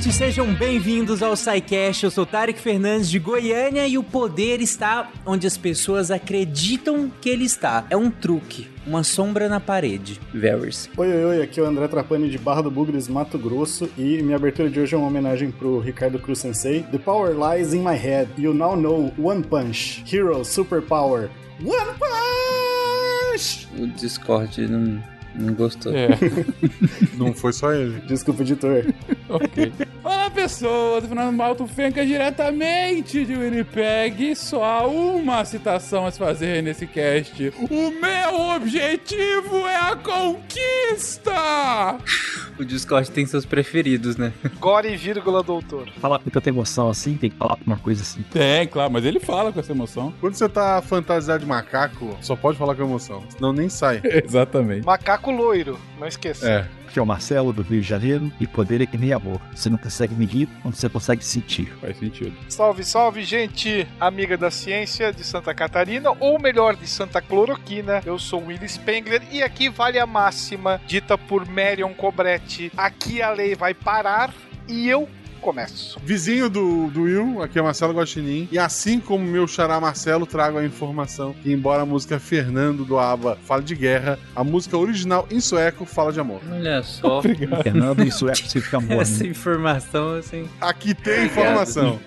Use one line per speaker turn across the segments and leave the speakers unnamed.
ouvintes, sejam bem-vindos ao SciCast. Eu sou Tarek Fernandes de Goiânia e o poder está onde as pessoas acreditam que ele está. É um truque, uma sombra na parede. Varys.
Oi, oi, oi, aqui é o André Trapani de Barra do Bugres, Mato Grosso e minha abertura de hoje é uma homenagem pro Ricardo Cruz Sensei. The power lies in my head. You now know One Punch. Hero, superpower. One Punch!
O Discord não, não gostou.
É. Não foi só ele.
Desculpa, editor.
ok. Olá, pessoas! Fernando Malto Fenca diretamente de Winnipeg. Só há uma citação a se fazer nesse cast. O meu objetivo é a conquista!
O Discord tem seus preferidos, né?
Gore, vírgula, doutor.
Falar com tanta emoção assim, tem que falar com uma coisa assim.
Tem, claro, mas ele fala com essa emoção.
Quando você tá fantasiado de macaco, só pode falar com emoção. Senão nem sai.
Exatamente.
Macaco loiro, não esqueça.
É.
Aqui é o Marcelo do Rio de Janeiro e poder é que nem amor. Você não consegue medir, quando você consegue sentir.
Faz sentido.
Salve, salve, gente amiga da ciência de Santa Catarina, ou melhor, de Santa Cloroquina. Eu sou Willy Spengler e aqui vale a máxima dita por Marion Cobretti. Aqui a lei vai parar e eu começo.
Vizinho do, do Will, aqui é Marcelo Guaxinim. E assim como meu xará Marcelo, trago a informação que, embora a música Fernando do ABBA fale de guerra, a música original em sueco fala de amor.
Olha só.
Fernando, isso é você fica amor.
Essa informação, assim.
Aqui tem informação.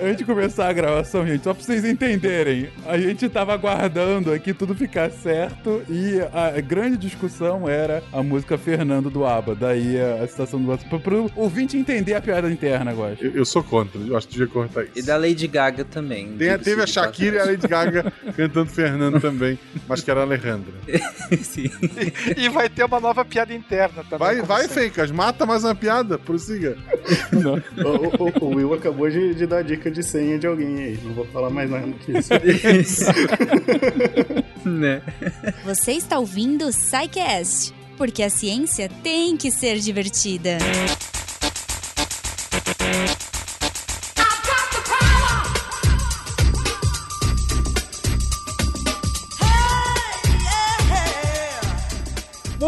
Antes de começar a gravação, gente, só pra vocês entenderem, a gente tava aguardando aqui tudo ficar certo e a grande discussão era a música Fernando do ABBA. Daí a, a citação do. Pro ouvinte entender a piada interna, agora.
Eu, eu sou contra, eu acho que devia cortar isso.
E da Lady Gaga também.
Tem- teve a Shakira e a Lady Gaga cantando Fernando também, mas que era a Alejandra.
Sim.
E vai ter uma nova piada interna também.
Vai, vai. Fencas, mata mais uma piada, prossiga.
o, o- o Will acabou de, de dar dica de senha de alguém aí. Não vou falar mais nada que isso.
Isso. né?
Você está ouvindo o SciCast, porque a ciência tem que ser divertida. Thank you.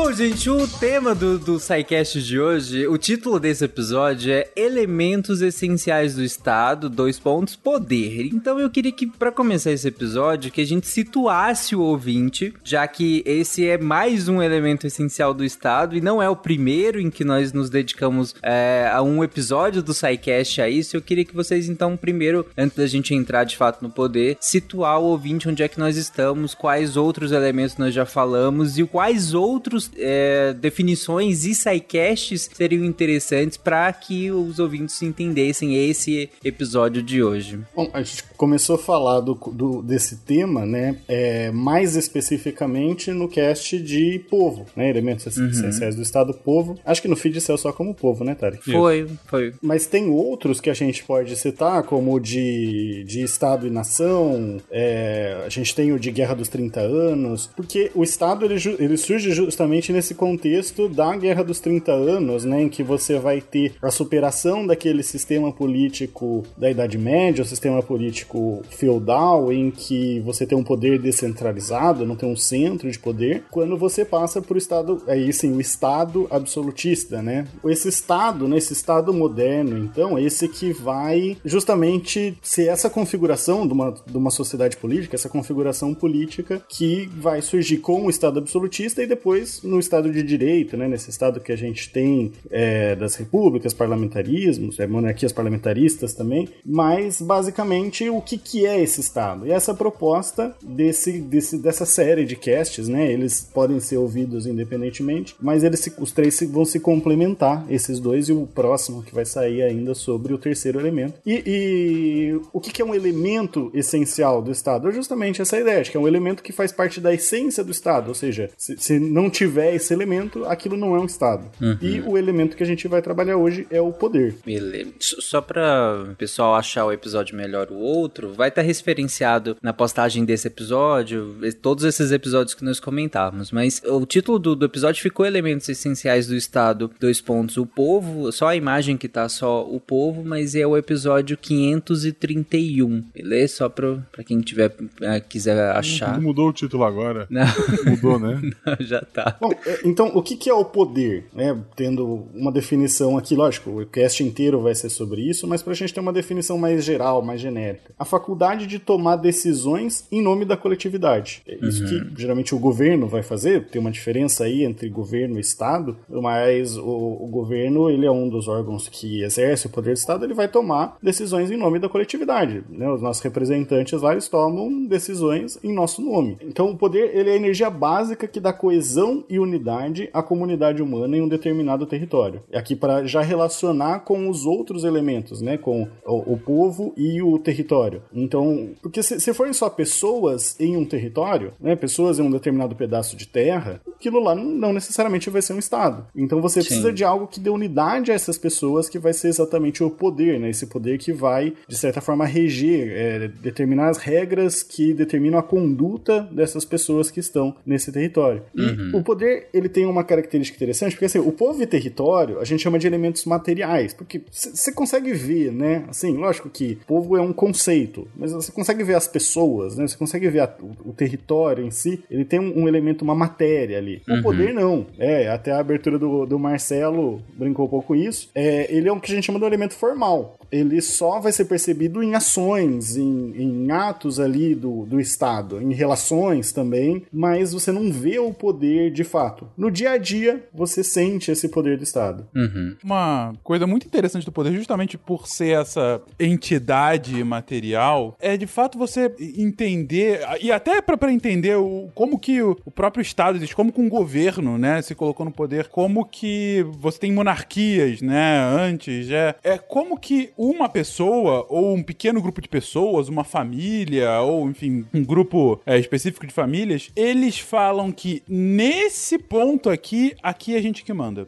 Bom, gente, o tema do, do SciCast de hoje, o título desse episódio é Elementos Essenciais do Estado, dois pontos, poder. Então eu queria que, para começar esse episódio, que a gente situasse o ouvinte, já que esse é mais um elemento essencial do Estado e não é o primeiro em que nós nos dedicamos é, a um episódio do SciCast a isso. Eu queria que vocês, então, primeiro, antes da gente entrar de fato no poder, situar o ouvinte onde é que nós estamos, quais outros elementos nós já falamos e quais outros é, definições e sidecasts seriam interessantes para que os ouvintes entendessem esse episódio de hoje.
Bom, a gente começou a falar do, do- desse tema, né? é, mais especificamente no cast de povo, né? Elementos essenciais do Estado povo. Acho que no feed saiu só como povo, né, Tarek?
Foi, foi.
Mas tem outros que a gente pode citar, como o de, de Estado e Nação, é, a gente tem o de Guerra dos 30 Anos, porque o Estado ele, ele surge justamente nesse contexto da Guerra dos 30 Anos, né, em que você vai ter a superação daquele sistema político da Idade Média, o sistema político feudal, em que você tem um poder descentralizado, não tem um centro de poder, quando você passa para o Estado, aí sim, o Estado absolutista, né? Esse Estado, né, esse Estado moderno, então, é esse que vai justamente ser essa configuração de uma, de uma sociedade política, essa configuração política que vai surgir com o Estado absolutista e depois no Estado de Direito, né? Nesse Estado que a gente tem é, das repúblicas, parlamentarismos, é, monarquias parlamentaristas também, mas basicamente o que, que é esse Estado? E essa proposta desse, desse, dessa série de casts, né? Eles podem ser ouvidos independentemente, mas eles se- os três vão se complementar, esses dois, e o próximo que vai sair ainda sobre o terceiro elemento. E, e o que, que é um elemento essencial do Estado? É justamente essa ideia, de que é um elemento que faz parte da essência do Estado, ou seja, se, se não tiver esse elemento, aquilo não é um Estado. E o elemento que a gente vai trabalhar hoje é o poder.
Beleza. Só para o pessoal achar o episódio melhor o outro, vai estar referenciado na postagem desse episódio, todos esses episódios que nós comentávamos. Mas o título do, do episódio ficou Elementos Essenciais do Estado, dois pontos, o povo, só a imagem que tá só o povo, mas é o episódio 531, beleza? Só pra, pra quem tiver, ah, quiser achar.
Mudou o título agora.
Não,
Mudou, né?
não, já tá.
Bom, é, então, o que, que é o poder? Né? Tendo uma definição aqui, lógico, o cast inteiro vai ser sobre isso, mas pra gente ter uma definição mais geral, mais genérica. A faculdade de tomar decisões em nome da coletividade. É isso
Uhum.
que geralmente o governo vai fazer, tem uma diferença aí entre governo e Estado, mas o, o governo, ele é um dos órgãos que exerce o poder do Estado, ele vai tomar decisões em nome da coletividade. Né? Os nossos representantes lá, eles tomam decisões em nosso nome. Então, o poder, ele é a energia básica que dá coesão e unidade à comunidade humana em um determinado território. Aqui para já relacionar com os outros elementos, né? Com o, o povo e o território. Então, porque se, se forem só pessoas em um território, né? Pessoas em um determinado pedaço de terra, aquilo lá não, necessariamente vai ser um estado. Então você
Sim.
precisa de algo que dê unidade a essas pessoas, que vai ser exatamente o poder, né? Esse poder que vai, de certa forma, reger, é, determinar as regras que determinam a conduta dessas pessoas que estão nesse território. E o poder, ele tem uma característica interessante, porque assim, o povo e território, a gente chama de elementos materiais, porque você consegue ver, né? Assim, lógico que povo é um conceito, mas você consegue ver as pessoas, né? Você consegue ver a- o, o território em si, ele tem um, um elemento, uma matéria ali. O poder não. É, até a abertura do, do Marcelo brincou um pouco com isso. É, ele é o que a gente chama de um elemento formal. Ele só vai ser percebido em ações, em, em atos ali do, do Estado, em relações também, mas você não vê o poder de fato. No dia a dia, você sente esse poder do Estado.
Uhum.
Uma coisa muito interessante do poder, justamente por ser essa entidade material, é de fato você entender, e até pra pra entender o, como que o, o próprio Estado existe, como que um governo, né, se colocou no poder, como que você tem monarquias, né, antes, é, é como que uma pessoa, ou um pequeno grupo de pessoas, uma família, ou enfim, um grupo é, específico de famílias, eles falam que nesse ponto aqui, aqui é a gente que manda.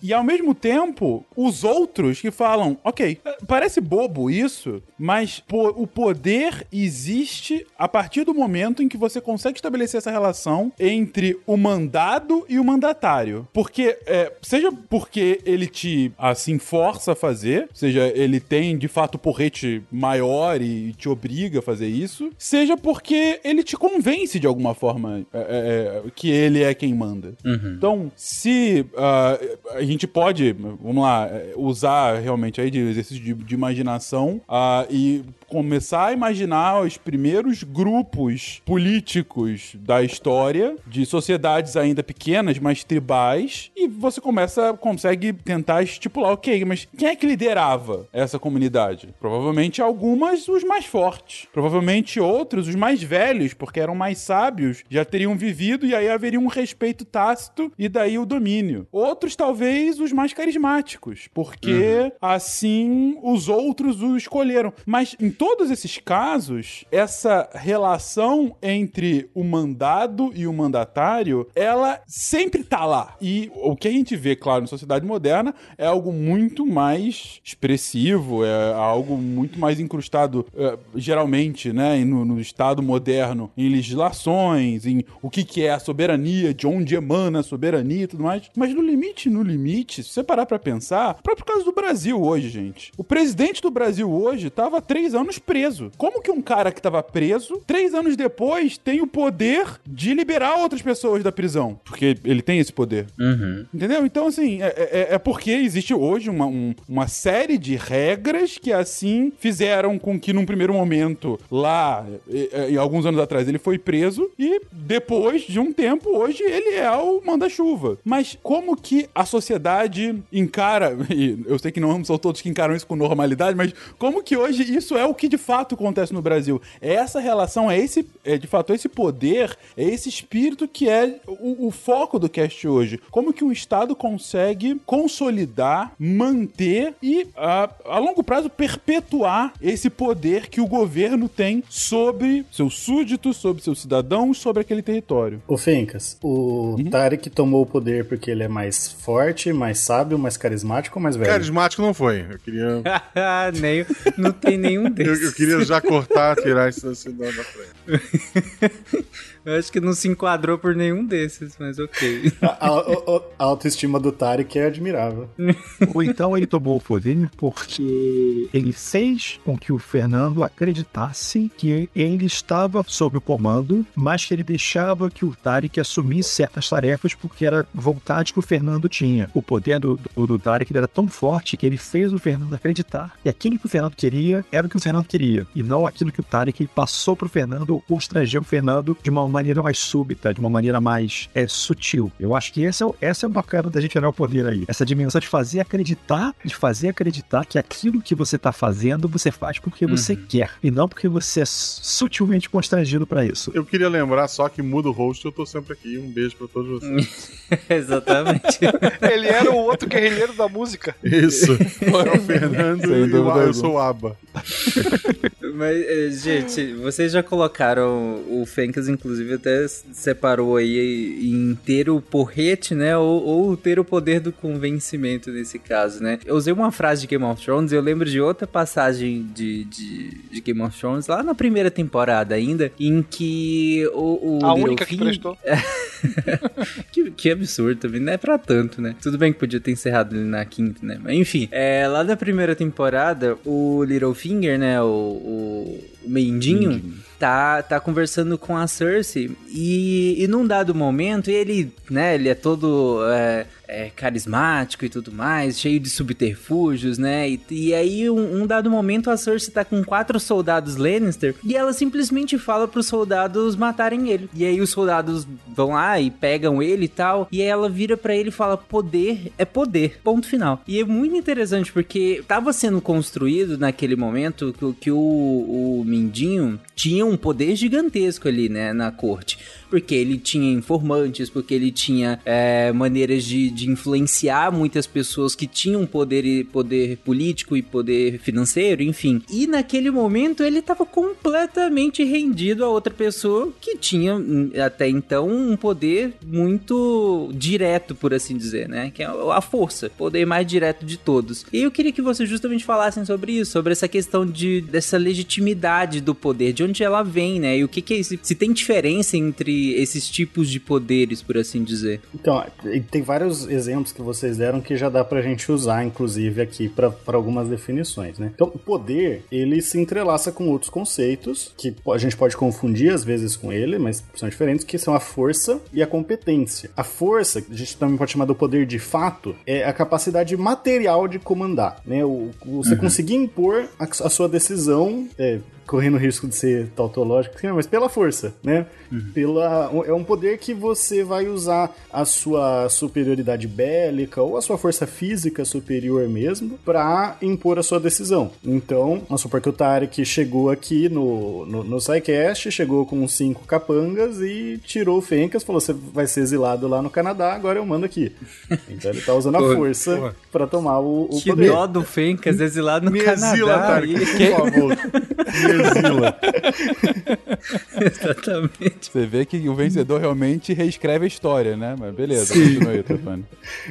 E ao mesmo tempo, os outros que falam, ok, parece bobo isso, mas po- o poder existe a partir do momento em que você consegue estabelecer essa relação entre o mandado e o mandatário. Porque, eh, seja porque ele te, assim, força a fazer, seja ele tem de fato porrete maior e te obriga a fazer isso, seja porque ele te convence de alguma forma eh, eh, eh, que ele é quem manda. Então, se ah, a gente pode, vamos lá, usar realmente aí de exercício de, de imaginação ah, e começar a imaginar os primeiros grupos políticos da história de sociedades ainda pequenas, mas tribais, e você começa, consegue tentar estipular, ok, mas quem é que liderava essa comunidade? Provavelmente algumas os mais fortes, provavelmente outros os mais velhos, porque eram mais sábios, já teriam vivido e aí haveria um respeito tácito e daí o domínio. Outros talvez os mais carismáticos, porque assim os outros o escolheram. Mas em todos esses casos, essa relação entre o mandado e o mandatário, ela sempre tá lá. E o que a gente vê, claro, na sociedade moderna é algo muito mais expressivo, é algo muito mais incrustado, eh, geralmente, né, no, no Estado moderno, em legislações, em o que, que é a soberania, de onde emana soberania e tudo mais. Mas no limite, no limite, se você parar pra pensar, próprio caso do Brasil hoje, gente. O presidente do Brasil hoje tava três anos preso. Como que um cara que tava preso, três anos depois, tem o poder de liberar outras pessoas da prisão? Porque ele tem esse poder.
Uhum.
Entendeu? Então, assim, é, é- é porque existe hoje uma, um- uma série de regras que, assim, fizeram com que, num primeiro momento, lá, e, e, alguns anos atrás, ele foi preso e, depois de um tempo, hoje, ele é o manda-chuva. Mas como que a sociedade encara, e eu sei que não são todos que encaram isso com normalidade, mas como que hoje isso é o que de fato acontece no Brasil? É essa relação, é esse, é de fato esse poder, é esse espírito que é o, o foco do cast hoje. Como que um Estado consegue consolidar, manter e, a, a longo prazo, perpetuar esse poder que o governo tem sobre seus súditos, sobre seus cidadãos, sobre aquele território.
Ô Fencas, o Tarek tomou o poder porque ele é mais forte, mais sábio, mais carismático ou mais velho?
Carismático não foi. Eu queria,
Nem, não tem nenhum
eu,
desses.
eu queria já cortar, tirar isso da cidade da frente.
Eu acho que não se enquadrou por nenhum desses, mas ok.
A, a- a- autoestima do Tarek é admirável.
Ou então ele tomou o poder porque ele fez com que o Fernando acreditasse que ele estava sob o comando, mas que ele deixava que o Tarek assumisse certas as tarefas porque era vontade que o Fernando tinha. O poder do, do, do Tarek era tão forte que ele fez o Fernando acreditar que aquilo que o Fernando queria era o que o Fernando queria, e não aquilo que o Tarek passou pro Fernando ou constrangeu o Fernando de uma maneira mais súbita, de uma maneira mais é, sutil. Eu acho que esse é, essa é o bacana da gente olhar o poder aí. Essa dimensão de fazer acreditar, de fazer acreditar que aquilo que você tá fazendo, você faz porque você quer, e não porque você é sutilmente constrangido pra isso.
Eu queria lembrar só que muda o host, eu tô sempre aqui. Um beijo pra todos vocês.
Exatamente.
Ele era o outro guerrilheiro da música.
Isso. É o Fernando
Sem
e o, eu sou o Aba.
Mas, eh, gente, vocês já colocaram o Fencas, inclusive, até separou aí em ter o porrete, né? Ou, ou ter o poder do convencimento nesse caso, né? Eu usei uma frase de Game of Thrones, eu lembro de outra passagem de, de, de Game of Thrones, lá na primeira temporada ainda, em que o. o
A única que
Littlefinger-
prestou.
que, que absurdo também, não é pra tanto, né? Tudo bem que podia ter encerrado ele na quinta, né? Mas enfim, é, lá da primeira temporada, o Littlefinger, né? O, o, o Mendinho, tá, tá conversando com a Cersei e, e num dado momento ele, né? Ele é todo é, é, carismático e tudo mais, cheio de subterfúgios, né? E, e aí, um, um dado momento, a Cersei tá com quatro soldados Lannister e ela simplesmente fala pros soldados matarem ele. E aí os soldados vão lá e pegam ele e tal. E aí ela vira pra ele e fala: poder é poder. Ponto final. E é muito interessante porque tava sendo construído naquele momento que, que o, o Mindinho tinha um poder gigantesco ali, né, na corte. Porque ele tinha informantes, porque ele tinha é, maneiras de, de influenciar muitas pessoas que tinham poder, poder político e poder financeiro, enfim. E naquele momento ele estava completamente rendido a outra pessoa que tinha hum, até então um poder muito direto, por assim dizer, né? Que é a força, poder mais direto de todos. E eu queria que vocês justamente falassem sobre isso, sobre essa questão de dessa legitimidade do poder, de onde ela vem, né? E o que, que é isso? Se tem diferença entre esses tipos de poderes, por assim dizer.
Então, tem vários exemplos que vocês deram que já dá pra gente usar, inclusive, aqui pra pra algumas definições, né? Então, o poder, ele se entrelaça com outros conceitos, que a gente pode confundir às vezes com ele, mas são diferentes, que são a força e a competência. A força, a gente também pode chamar do poder de fato, é a capacidade material de comandar, né? O, o- você conseguir impor a, a sua decisão, é, correndo o risco de ser tautológico, mas pela força, né? Pela, é um poder que você vai usar a sua superioridade bélica ou a sua força física superior mesmo pra impor a sua decisão. Então, vamos supor que o Tarek chegou aqui no, no, no SciCast, chegou com cinco capangas e tirou o Fencas, falou, você vai ser exilado lá no Canadá, agora eu mando aqui. Então ele tá usando a força
porra.
pra tomar o, o
que
poder.
dó do Fencas exilado no
Me
Canadá.
exila, Tarek, por favor. Me exila.
Exatamente.
Você vê que o vencedor realmente reescreve a história, né? Mas beleza, continua aí, Tefani.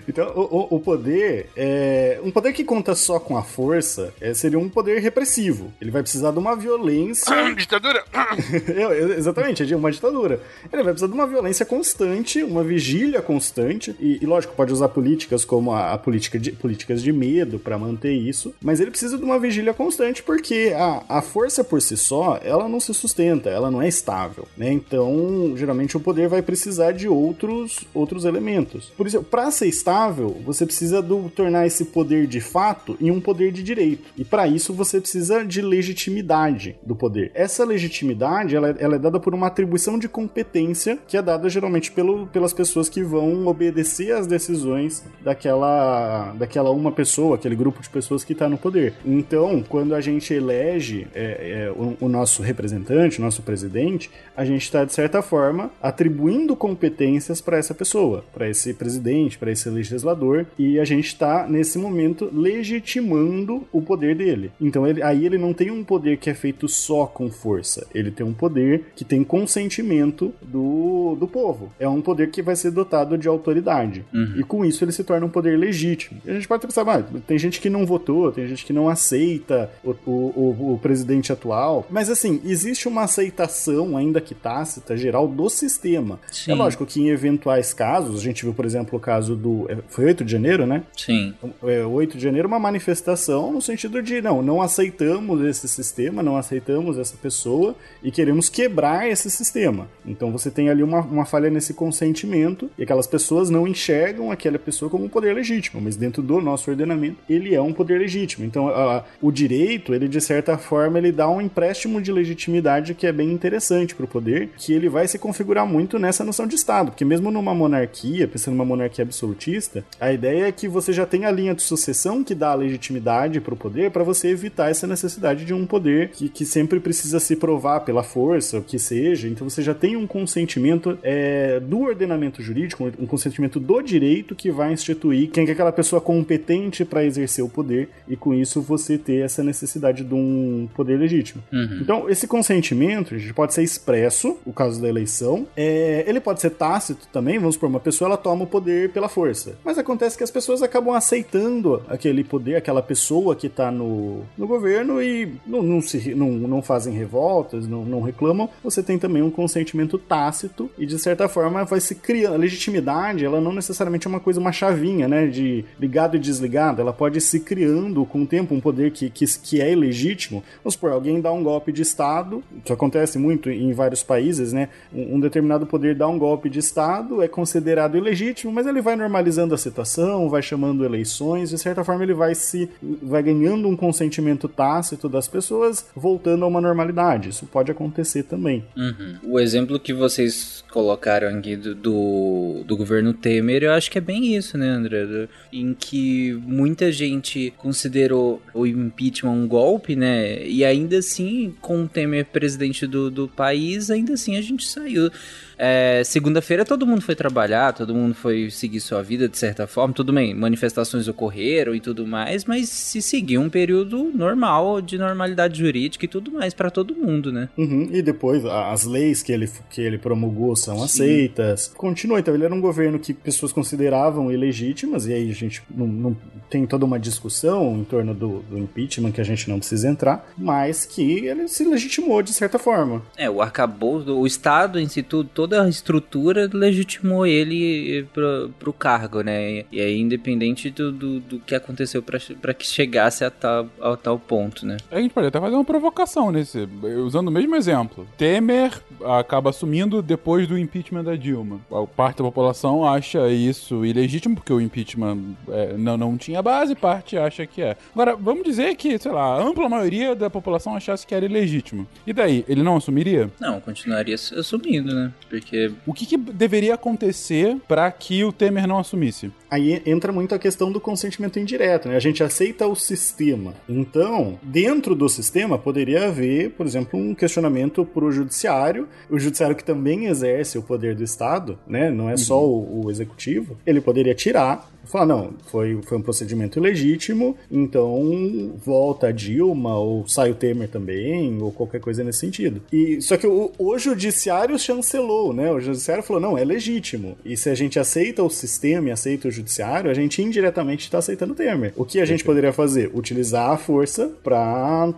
Então, o, o- o poder é. Um poder que conta só com a força é, seria um poder repressivo. Ele vai precisar de uma violência.
Ditadura.
É, exatamente, é de uma ditadura. Ele vai precisar de uma violência constante, uma vigília constante. E, e, lógico, pode usar políticas como a, a política de, políticas de medo para manter isso. Mas ele precisa de uma vigília constante porque a, a força por si só, ela não se sustenta, ela não é estável. Né? Então, geralmente, o poder vai precisar de outros, outros elementos. Por isso, para ser estável, você precisa do, tornar esse poder de fato em um poder de direito. E para isso, você precisa de legitimidade do poder. Essa legitimidade, ela, é- ela é dada por uma atribuição de competência que é dada geralmente pelo, pelas pessoas que vão obedecer às decisões daquela, daquela uma pessoa, aquele grupo de pessoas que está no poder. Então, quando a gente elege é, é, o, o nosso representante, o nosso presidente, a gente está, de certa forma, atribuindo competências para essa pessoa, para esse presidente, para esse legislador, e a gente está, nesse momento, legitimando o poder dele. Então, ele, aí ele não tem um poder que é feito só com força, ele tem um poder que tem consentimento do, do povo. É um poder que vai ser dotado de autoridade. E com isso ele se torna um poder legítimo. E a gente pode pensar, ah, tem gente que não votou, tem gente que não aceita o, o, o- o presidente atual Mas assim, existe uma aceitação, ainda que tácita, geral do sistema.
Sim.
É lógico que em eventuais casos, a gente viu, por exemplo, o caso do. é, Foi 8 de janeiro, né?
Sim.
é, 8 de janeiro uma manifestação no sentido de não, não aceitamos esse sistema, não aceitamos essa pessoa e queremos quebrar esse sistema. Então você tem ali uma, uma falha nesse consentimento e aquelas pessoas não enxergam aquela pessoa como um poder legítimo, mas dentro do nosso ordenamento ele é um poder legítimo. Então a- o direito, ele de certa forma, ele dá um empréstimo de legitimidade que é bem interessante para o poder, que ele vai se configurar muito nessa noção de Estado, porque mesmo numa monarquia, pensando numa monarquia absolutista, a ideia é que você já tem a linha de sucessão que dá a legitimidade para o poder para você evitar essa necessidade de um poder que, que sempre precisa se provar pela força, o que seja. Então você já tem um consentimento é, do ordenamento jurídico, um consentimento do direito que vai instituir quem é aquela pessoa competente para exercer o poder e com isso você ter essa necessidade de um poder legítimo.
Uhum.
Então, esse consentimento gente, pode ser expresso, o caso da eleição, é, ele pode ser tácito também, vamos supor, uma pessoa ela toma o poder pela força. Mas acontece que as pessoas acabam aceitando aquele poder, aquela pessoa que tá no, no governo e não, não, se, não, não fazem revoltas, não, não reclamam. Você tem também um consentimento tácito e, de certa forma, vai se criando. A legitimidade, ela não necessariamente é uma coisa, uma chavinha, né, de ligado e desligado. Ela pode se criando com o tempo um poder que, que, que é ilegítimo. Vamos supor, alguém dá um golpe de Estado, isso acontece muito em vários países, né? Um, determinado poder dá um golpe de Estado, é considerado ilegítimo, mas ele vai normalizando a situação, vai chamando eleições, de certa forma ele vai se vai ganhando um consentimento tácito das pessoas, voltando a uma normalidade. Isso pode acontecer também.
Uhum. O exemplo que vocês colocaram aqui do, do, do governo Temer, eu acho que é bem isso, né, André? Em que muita gente considerou o impeachment um golpe, né? E ainda assim, com o Temer presidente do, do país, ainda assim a gente saiu. É, Segunda-feira todo mundo foi trabalhar, todo mundo foi seguir sua vida de certa forma. Tudo bem, manifestações ocorreram e tudo mais, mas se seguiu um período normal de normalidade jurídica e tudo mais pra todo mundo, né?
Uhum, E depois as leis que ele, que ele promulgou são aceitas. Continua, então ele era um governo que pessoas consideravam ilegítimas, e aí a gente não, não tem toda uma discussão em torno do, do impeachment que a gente não precisa entrar, mas que ele se legitimou de certa forma.
É, o arcabouço, o Estado em si, tudo, toda a estrutura legitimou ele pro, pro cargo, né? E aí, independente do, do, do que aconteceu pra pra que chegasse a tal, a tal ponto, né?
A gente pode até fazer uma provocação nesse, usando o mesmo exemplo. Temer acaba assumindo depois do impeachment da Dilma. A parte da população acha isso ilegítimo, porque o impeachment é, não, não tinha base, parte acha que é. Agora, vamos dizer que, sei lá, a ampla maioria da população achasse que era ilegítimo. E daí, ele não assumiria?
Não, continuaria assumindo, né? Porque
O que, que deveria acontecer para que o Temer não assumisse?
Aí entra muito a questão do consentimento indireto, né? A gente aceita o sistema. Então, dentro do sistema, poderia haver, por exemplo, um questionamento para o judiciário, o judiciário que também exerce o poder do Estado, né? Não é só o, o executivo. Ele poderia tirar, falar, não, foi, foi um procedimento ilegítimo, então volta a Dilma, ou sai o Temer também, ou qualquer coisa nesse sentido. E, só que o, o judiciário chancelou, né? O judiciário falou, não, é legítimo. E se a gente aceita o sistema e aceita o judiciário, a gente indiretamente está aceitando o Temer. O que a gente poderia fazer? Utilizar a força para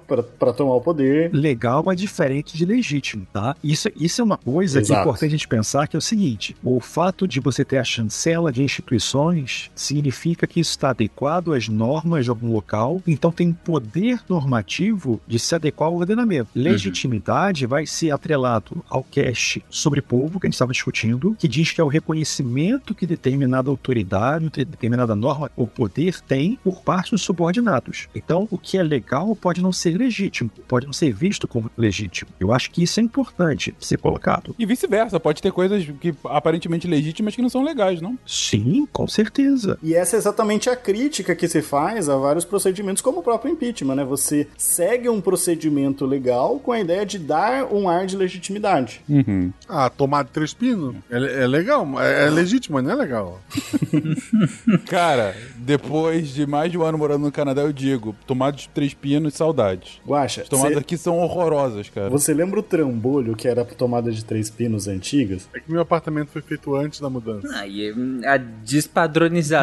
tomar o poder.
legal, mas diferente de legítimo, tá? Isso, isso é uma coisa que é
Exato.
importante a gente pensar, que é o seguinte, o fato de você ter a chancela de instituições significa que isso está adequado às normas de algum local, então tem poder normativo de se adequar ao ordenamento. Legitimidade vai ser atrelado ao cast sobre povo, que a gente estava discutindo, que diz que é o reconhecimento que determinada autoridade, determinada norma ou poder tem por parte dos subordinados. Então, o que é legal pode não ser legítimo, pode não ser visto como legítimo. Eu acho que isso é importante ser colocado.
E vice-versa, pode ter coisas que aparentemente legítimas que não são legais, não?
Sim, com certeza.
E essa é exatamente a crítica que se faz a vários procedimentos, como o próprio impeachment, né? Você segue um procedimento legal com a ideia de dar um ar de legitimidade.
Uhum.
Ah, tomar de três pinos? É, é legal, é, é legítimo, mas não é legal.
Cara, depois de mais de um ano morando no Canadá, eu digo: tomadas de três pinos, saudades.
Guaxa,
As tomadas
cê-
aqui são horrorosas, cara.
você lembra o trambolho que era a tomada de três pinos antigas?
É que meu apartamento foi feito antes da mudança.
Aí hum, a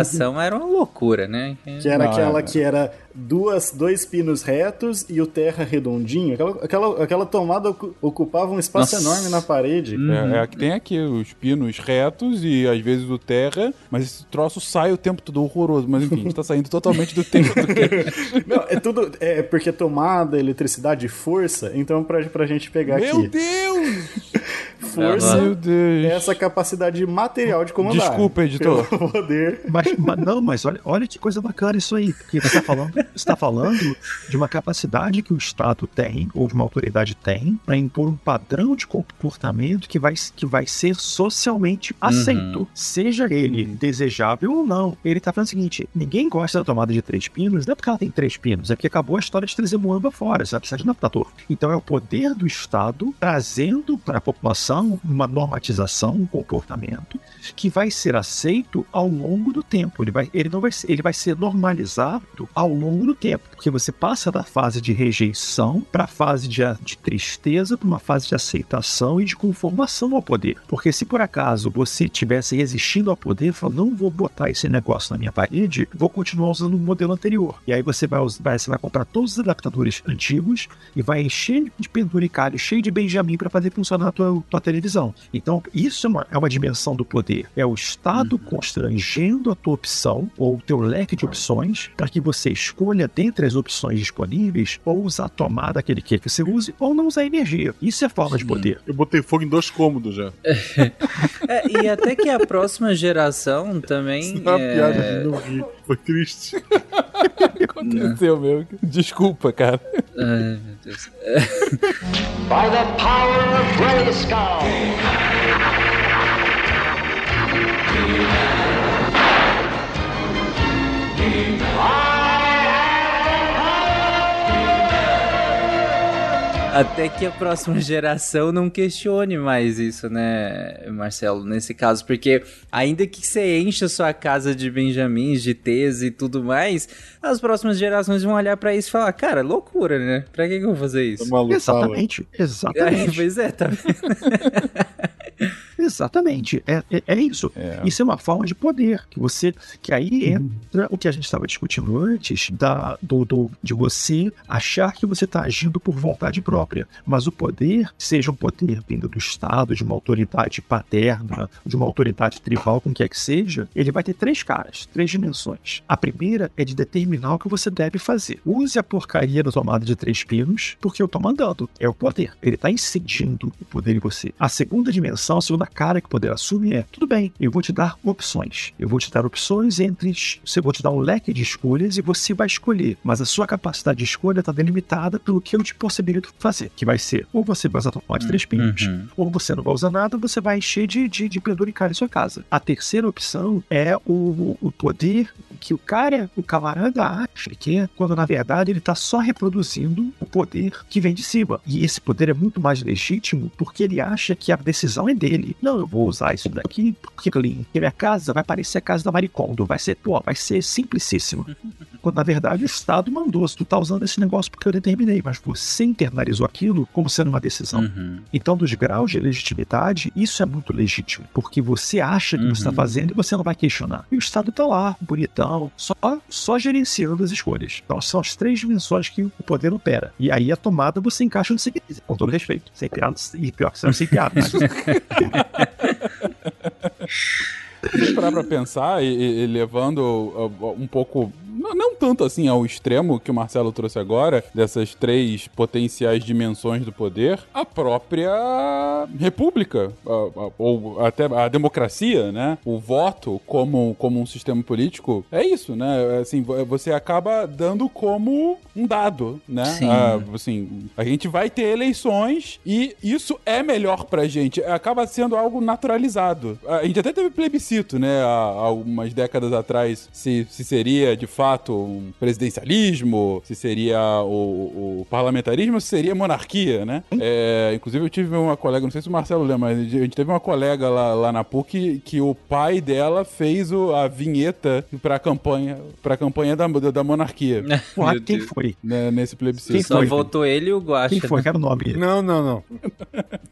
despadronização era uma loucura, né?
Que era
Não,
aquela
é.
que era duas, dois pinos retos e o terra redondinho. Aquela, aquela, aquela tomada ocu- ocupava um espaço
Nossa.
enorme na parede.
É, é a que tem aqui os pinos retos e às vezes o terra, mas esse troço sai o tempo todo horroroso. Mas enfim, a gente tá saindo totalmente do tempo do que.
Não, é tudo. É porque tomada, eletricidade e força. Então, pra, pra gente pegar
Meu
aqui,
Deus!
força
Meu Deus!
é essa capacidade material de comandar.
Desculpa, editor.
Poder.
Mas, mas- não, mas olha, olha que coisa bacana isso aí. Porque você está falando, você tá falando de uma capacidade que o Estado tem, ou de uma autoridade tem, para impor um padrão de comportamento que vai, que vai ser socialmente aceito. Seja ele desejável ou não. Ele tá falando o seguinte: ninguém gosta da tomada de três pinos, não é porque ela tem três pinos, é porque acabou a história de trazer Moamba fora, você vai precisar de adaptador. Então é o poder do Estado trazendo para a população uma normatização, um comportamento que vai ser aceito ao longo do tempo. Ele vai, ele não vai, ser, ele vai ser normalizado ao longo do tempo, porque você passa da fase de rejeição para a fase de, de tristeza, para uma fase de aceitação e de conformação ao poder. Porque se por acaso você tivesse resistindo ao poder, falando, não vou botar esse negócio na minha parede, vou continuar usando o modelo anterior. E aí você vai, vai, você vai comprar todos os adaptadores antigos e vai encher de penduricalho, cheio de Benjamin para fazer funcionar a tua, tua televisão. Então, isso é uma, é uma dimensão do poder. É o Estado constrangendo a tua opção ou o teu leque de opções para que você escolha dentre as opções disponíveis ou usar a tomada que ele quer que você use ou não usar energia. Isso é forma de poder.
Eu botei fogo em dois cômodos já.
É, e até que a próxima geração também.
Uma
é,
piada de não rir. Foi triste.
Aconteceu, meu. Desculpa, cara.
Ai, meu Deus.
By the power of Grayskull!
Até que a próxima geração não questione mais isso, né, Marcelo, nesse caso, porque ainda que você encha sua casa de benjamins, de T's e tudo mais, as próximas gerações vão olhar pra isso e falar, cara, loucura, né? Pra que, que eu vou fazer isso?
Maluco, fala.
Exatamente,
Aí,
exatamente.
pois é, tá vendo?
Exatamente, é, é, é isso.
É.
Isso é uma forma de poder, que você. Que aí entra o que a gente estava discutindo antes, da, do, do- de você achar que você está agindo por vontade própria. Mas o poder, seja um poder vindo do Estado, de uma autoridade paterna, de uma autoridade tribal, com quer que seja, ele vai ter três caras, três dimensões. A primeira é de determinar o que você deve fazer. Use a porcaria da tomada de três pinos, porque eu tô mandando. É o poder. Ele está incidindo o poder em você. A segunda dimensão, a segunda cara que poder assume é: tudo bem, eu vou te dar opções. Eu vou te dar opções entre. Eu vou te dar um leque de escolhas e você vai escolher. Mas a sua capacidade de escolha está delimitada pelo que eu te possibilito fazer. Que vai ser: ou você vai usar a tomada de três pinos,
Uhum.
ou você não vai usar nada, você vai encher de, de, de penduricalho em sua casa. A terceira opção é o, o poder que o cara, o camarada acha que é, quando na verdade ele está só reproduzindo o poder que vem de cima. E esse poder é muito mais legítimo porque ele acha que a decisão é dele. Não, eu vou usar isso daqui porque. Porque minha casa vai parecer a casa da Maricondo. Vai ser, pô, vai ser simplicíssimo. Quando na verdade o Estado mandou. Se tu tá usando esse negócio porque eu determinei, mas você internalizou aquilo como sendo uma decisão.
Uhum.
Então, dos graus de legitimidade, isso é muito legítimo, porque você acha que você está
Uhum.
fazendo e você não vai questionar. E o Estado está lá, bonitão, só, só gerenciando as escolhas. Então, são as três dimensões que o poder opera. E aí a tomada você encaixa no seguinte, com todo respeito, sem piadas, e pior que são sem piadas.
Se parar pra pensar e, e- e levando uh, um pouco. Não, tanto assim ao extremo que o Marcelo trouxe agora, dessas três potenciais dimensões do poder, a própria república, ou até a democracia, né? O voto como, como um sistema político, é isso, né? Assim, vo- você acaba dando como um dado, né?
Sim.
Ah, assim, a gente vai ter eleições e isso é melhor pra gente. Acaba sendo algo naturalizado. A gente até teve plebiscito, né? Há há algumas décadas atrás, se, se seria de fato fato um presidencialismo, se seria o, o parlamentarismo, se seria monarquia, né? É, inclusive eu tive uma colega, não sei se o Marcelo lembra, mas a gente teve uma colega lá, lá na PUC que o pai dela fez o, a vinheta pra campanha, pra campanha da, da, da monarquia,
Porra, quem foi?
né, nesse plebiscito.
Quem
Só
foi?
votou ele e o Guaxa.
Quem foi? Quero o nome.
Não, não, não.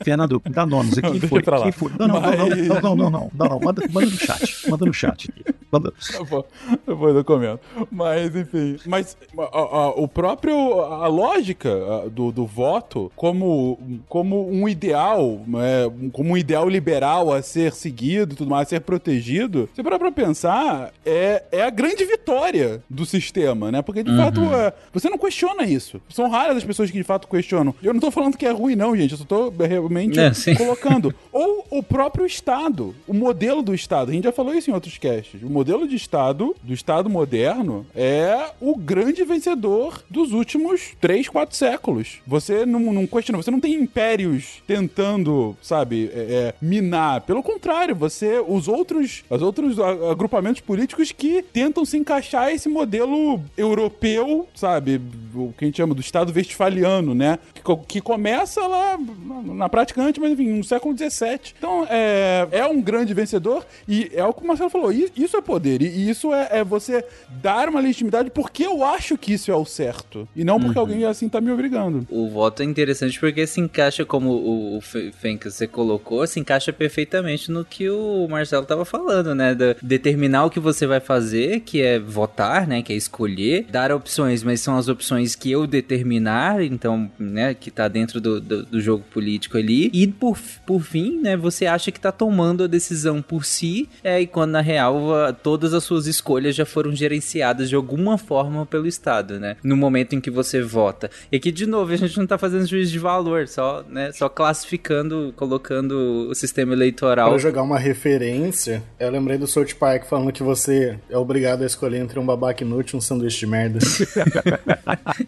Fernando, dá nomes aqui. Quem foi?
pra lá.
Quem foi? Não, não, não, não,
Mas-
não, não, não, não, não, não. Manda, manda no chat. Manda no chat. aqui. Manda.
Depois- Depois eu comento. Mas, enfim. Mas a- a- o próprio. A lógica do, do voto como, como um ideal, é, como um ideal liberal a ser seguido e tudo mais, a ser protegido, se parar pra pensar, é, é a grande vitória do sistema, né? Porque, de fato, é, você não questiona isso. São raras as pessoas que, de fato, questionam. Eu não tô falando que é ruim, não, gente. Eu só tô realmente
É,
colocando. Ou o próprio Estado, o modelo do Estado. A gente já falou isso em outros casts. O modelo de Estado, do Estado moderno, é o grande vencedor dos últimos 3, 4 séculos. Você não, não questiona, você não tem impérios tentando, sabe, é, é, minar. Pelo contrário, você, os outros, os outros agrupamentos políticos que tentam se encaixar esse modelo europeu, sabe, o que a gente chama do Estado westfaliano, né? Que, que começa lá na, prática antes, mas enfim, no século XVII. Então, é, é um grande vencedor e é o que o Marcelo falou, isso é poder, e isso é, é você dar uma legitimidade porque eu acho que isso é o certo, e não porque alguém assim tá me obrigando.
O voto é interessante porque se encaixa, como o, o Fe- Fencas você colocou, se encaixa perfeitamente no que o Marcelo tava falando, né? Da- determinar o que você vai fazer, que é votar, né? Que é escolher, dar opções, mas são as opções que eu determinar, então, né? Que tá dentro do, do, do jogo político ali. E por, por fim, né? Você acha que tá tomando a decisão por si, é, e quando na real todas as suas escolhas já foram gerenciadas de alguma forma pelo Estado, né? No momento em que você vota. E aqui, de novo, a gente não tá fazendo juízo de valor, só, né? Só classificando, colocando o sistema eleitoral.
Pra jogar uma referência, eu lembrei do South Park falando que você é obrigado a escolher entre um babaca inútil e um sanduíche de merda.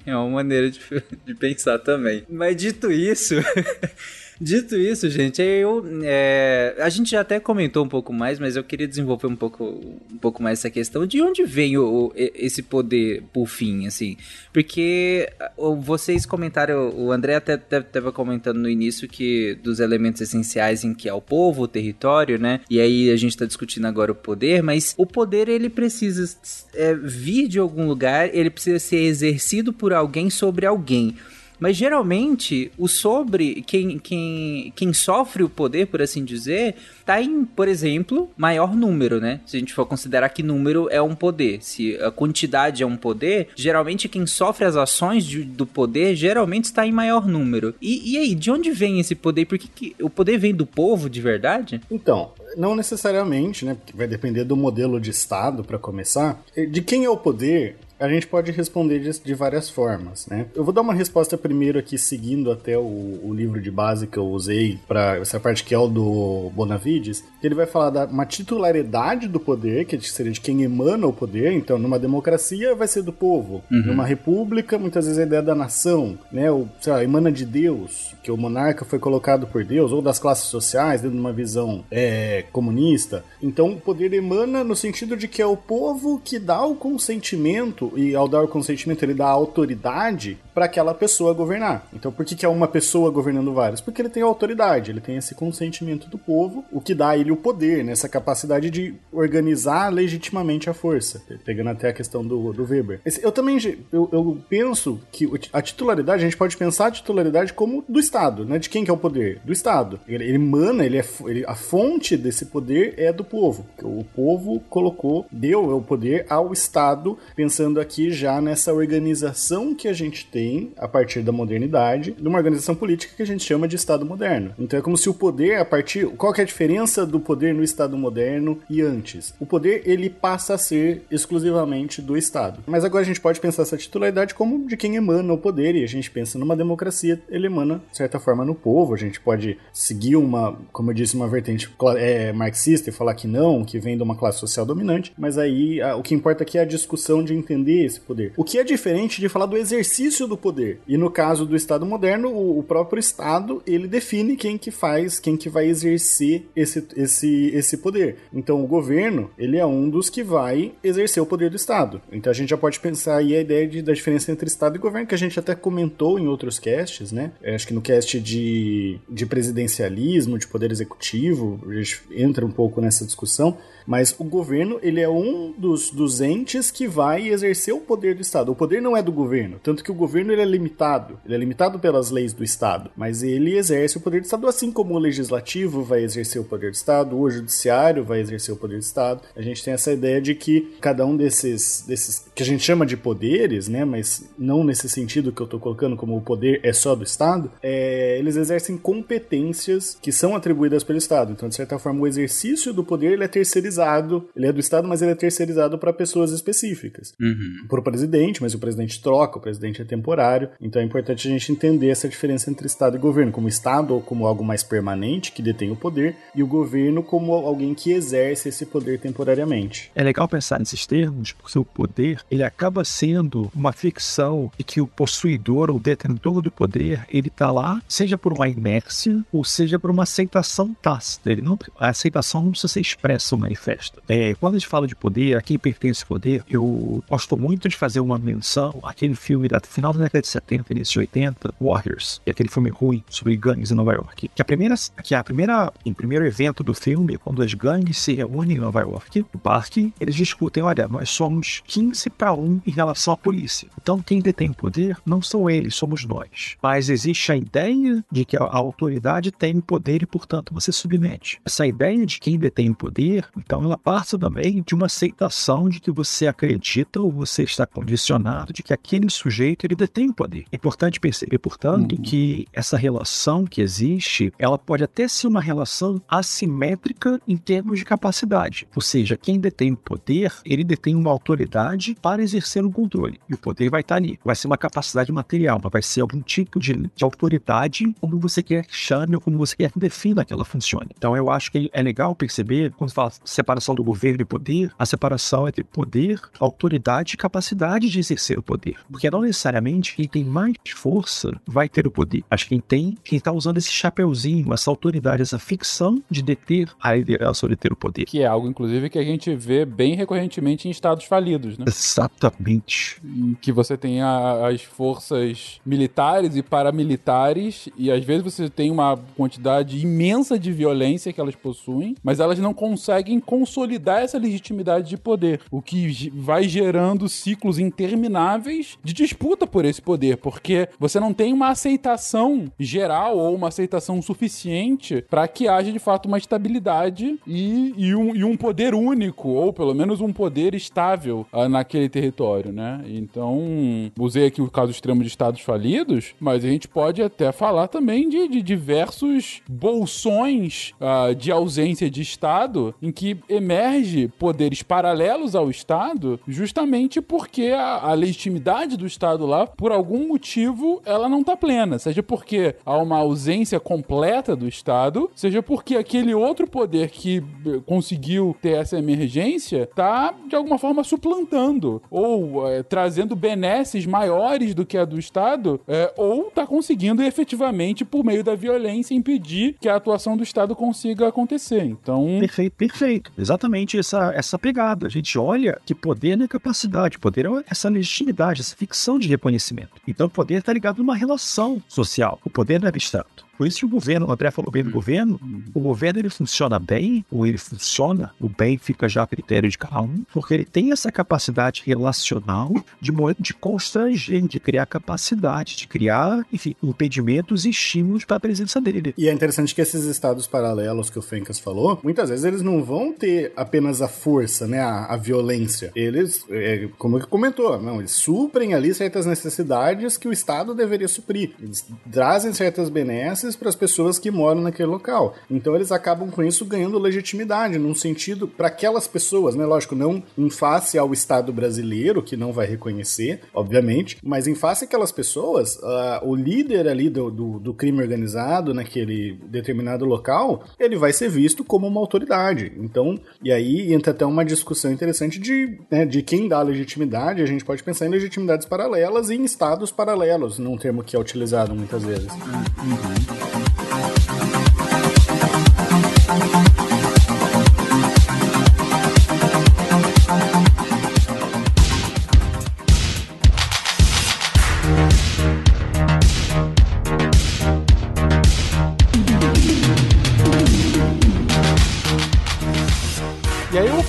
É uma maneira de, de pensar também. Mas dito isso. Dito isso, gente, eu. é, a gente já até comentou um pouco mais, mas eu queria desenvolver um pouco, um pouco mais essa questão de onde vem o, o- esse poder por fim, assim. Porque vocês comentaram, o André até estava comentando no início que dos elementos essenciais em que é o povo, o território, né? E aí a gente está discutindo agora o poder, mas o poder ele precisa é, vir de algum lugar, ele precisa ser exercido por alguém sobre alguém. Mas geralmente o sobre quem, quem, quem sofre o poder, por assim dizer, tá em, por exemplo, maior número, né? Se a gente for considerar que número é um poder, se a quantidade é um poder, geralmente quem sofre as ações de- do poder geralmente está em maior número. E, e aí, de onde vem esse poder? Porque que, o poder vem do povo de verdade?
Então, não necessariamente, né? Porque vai depender do modelo de Estado, para começar. De quem é o poder, a gente pode responder de, de várias formas, né? Eu vou dar uma resposta primeiro aqui, seguindo até o, o livro de base que eu usei para essa parte que é o do Bonavides, que ele vai falar da uma titularidade do poder, que seria de quem emana o poder. Então, numa democracia vai ser do povo. Numa república, muitas vezes a ideia da nação, né? O, sei lá, emana de Deus, que o monarca foi colocado por Deus, ou das classes sociais, dentro de uma visão é, comunista. Então, o poder emana no sentido de que é o povo que dá o consentimento, e ao dar o consentimento, ele dá autoridade para aquela pessoa governar. Então, por que, que é uma pessoa governando vários? Porque ele tem autoridade, ele tem esse consentimento do povo, o que dá a ele o poder, né? essa capacidade de organizar legitimamente a força. Pegando até a questão do, do Weber. Eu também eu, eu penso que a titularidade, a gente pode pensar a titularidade como do Estado, né? De quem que é o poder? Do Estado. Ele, ele emana, ele é, ele- a fonte desse poder é do povo. O povo colocou, deu o poder ao Estado, pensando aqui já nessa organização que a gente tem a partir da modernidade, numa organização política que a gente chama de Estado moderno. Então é como se o poder, a partir. Qual que é a diferença do poder no Estado moderno e antes? O poder ele passa a ser exclusivamente do Estado. Mas agora a gente pode pensar essa titularidade como de quem emana o poder, e a gente pensa numa democracia, ele emana, de certa forma, no povo. A gente pode seguir uma, como eu disse, uma vertente é, marxista e falar que não, que vem de uma classe social dominante, mas aí a- o que importa aqui é a discussão de entender esse poder. O que é diferente de falar do exercício do do poder. E no caso do Estado moderno, o, o próprio Estado, ele define quem que faz, quem que vai exercer esse, esse, esse poder. Então o governo, ele é um dos que vai exercer o poder do Estado. Então a gente já pode pensar aí a ideia de, da diferença entre Estado e governo, que a gente até comentou em outros casts, né? É, acho que no cast de, de presidencialismo, de poder executivo, a gente entra um pouco nessa discussão. Mas o governo, ele é um dos, dos entes que vai exercer o poder do Estado. O poder não é do governo, tanto que o governo ele é limitado. Ele é limitado pelas leis do Estado, mas ele exerce o poder do Estado, assim como o legislativo vai exercer o poder do Estado, o judiciário vai exercer o poder do Estado. A gente tem essa ideia de que cada um desses, desses que a gente chama de poderes, né, mas não nesse sentido que eu estou colocando como o poder é só do Estado, é, eles exercem competências que são atribuídas pelo Estado. Então, de certa forma, o exercício do poder ele é terceirizado terceirizado. Ele é do Estado, mas ele é terceirizado para pessoas específicas.
Uhum.
Para o presidente, mas o presidente troca, o presidente é temporário. Então é importante a gente entender essa diferença entre Estado e governo, como Estado ou como algo mais permanente, que detém o poder, e o governo como alguém que exerce esse poder temporariamente.
É legal pensar nesses termos, porque o poder ele acaba sendo uma ficção de que o possuidor ou detentor do poder ele está lá, seja por uma inércia ou seja por uma aceitação tácita. Ele não, a aceitação não precisa ser expressa manifesta É, quando a gente fala de poder, a quem pertence o poder, eu gosto muito de fazer uma menção àquele filme da final da década de 70, início de 80, Warriors, é aquele filme ruim sobre gangues em Nova York. Que a primeira, que a primeira, em primeiro evento do filme, quando as gangues se reúnem em Nova York, no parque, eles discutem, olha, nós somos 15 para 1 em relação à polícia. Então quem detém o poder não são eles, somos nós. Mas existe a ideia de que a, a autoridade tem poder e, portanto, você submete. Essa ideia de quem detém o poder, então ela passa também de uma aceitação de que você acredita ou você está condicionado de que aquele sujeito ele detém o poder. É importante perceber, portanto, uhum. que essa relação que existe, ela pode até ser uma relação assimétrica em termos de capacidade. Ou seja, quem detém o poder, ele detém uma autoridade para exercer um controle. E o poder vai estar ali. Vai ser uma capacidade material, mas vai ser algum tipo de, de autoridade, como você quer que chame ou como você quer que defina que ela funcione. Então eu acho que é legal perceber, quando fala separação do governo e poder, a separação entre poder, autoridade e capacidade de exercer o poder. Porque não necessariamente quem tem mais força vai ter o poder. Acho que quem tem, quem está usando esse chapeuzinho, essa autoridade, essa ficção de deter a liderança ou de ter o poder.
Que é algo, inclusive, que a gente vê bem recorrentemente em estados falidos, né?
Exatamente.
Em que você tem a, as forças militares e paramilitares, e às vezes você tem uma quantidade imensa de violência que elas possuem, mas elas não conseguem consolidar essa legitimidade de poder, o que vai gerando ciclos intermináveis de disputa por esse poder, porque você não tem uma aceitação geral ou uma aceitação suficiente para que haja de fato uma estabilidade e, e, um, e, um, poder único, ou pelo menos um poder estável uh, naquele território, né? Então, usei aqui o caso extremo de estados falidos, mas a gente pode até falar também de, de diversos bolsões uh, de ausência de Estado em que emerge poderes paralelos ao Estado justamente porque a, a legitimidade do Estado lá, por algum motivo, ela não está plena. Seja porque há uma ausência completa do Estado, seja porque aquele outro poder que eh, conseguiu ter essa emergência está, de alguma forma, suplantando ou é, trazendo benesses maiores do que a do Estado, é, ou está conseguindo efetivamente, por meio da violência, impedir que a atuação do Estado consiga acontecer. Então.
Perfeito, perfeito. Exatamente essa, essa pegada. A gente olha que poder não é capacidade, poder é essa legitimidade, essa ficção de reconhecimento. Então, poder está ligado numa relação social. O poder não é abstrato. Por isso que o governo, o André falou bem do governo, o governo ele funciona bem, ou ele funciona, o bem fica já a critério de cada um, porque ele tem essa capacidade relacional de, de constranger, de criar capacidade, de criar, enfim, impedimentos e estímulos para a presença dele.
E é interessante que esses estados paralelos que o Fencas falou, muitas vezes eles não vão ter apenas a força, né, a, a violência. Eles, é, como ele comentou, não, eles suprem ali certas necessidades que o Estado deveria suprir. Eles trazem certas benesses para as pessoas que moram naquele local. Então eles acabam com isso ganhando legitimidade, num sentido para aquelas pessoas, né? Lógico, não em face ao Estado brasileiro, que não vai reconhecer, obviamente, mas em face àquelas pessoas, uh, o líder ali do, do, do crime organizado naquele determinado local, ele vai ser visto como uma autoridade. Então, e aí entra até uma discussão interessante de, né, de quem dá legitimidade. A gente pode pensar em legitimidades paralelas e em estados paralelos, num termo que é utilizado muitas vezes.
E Thank you.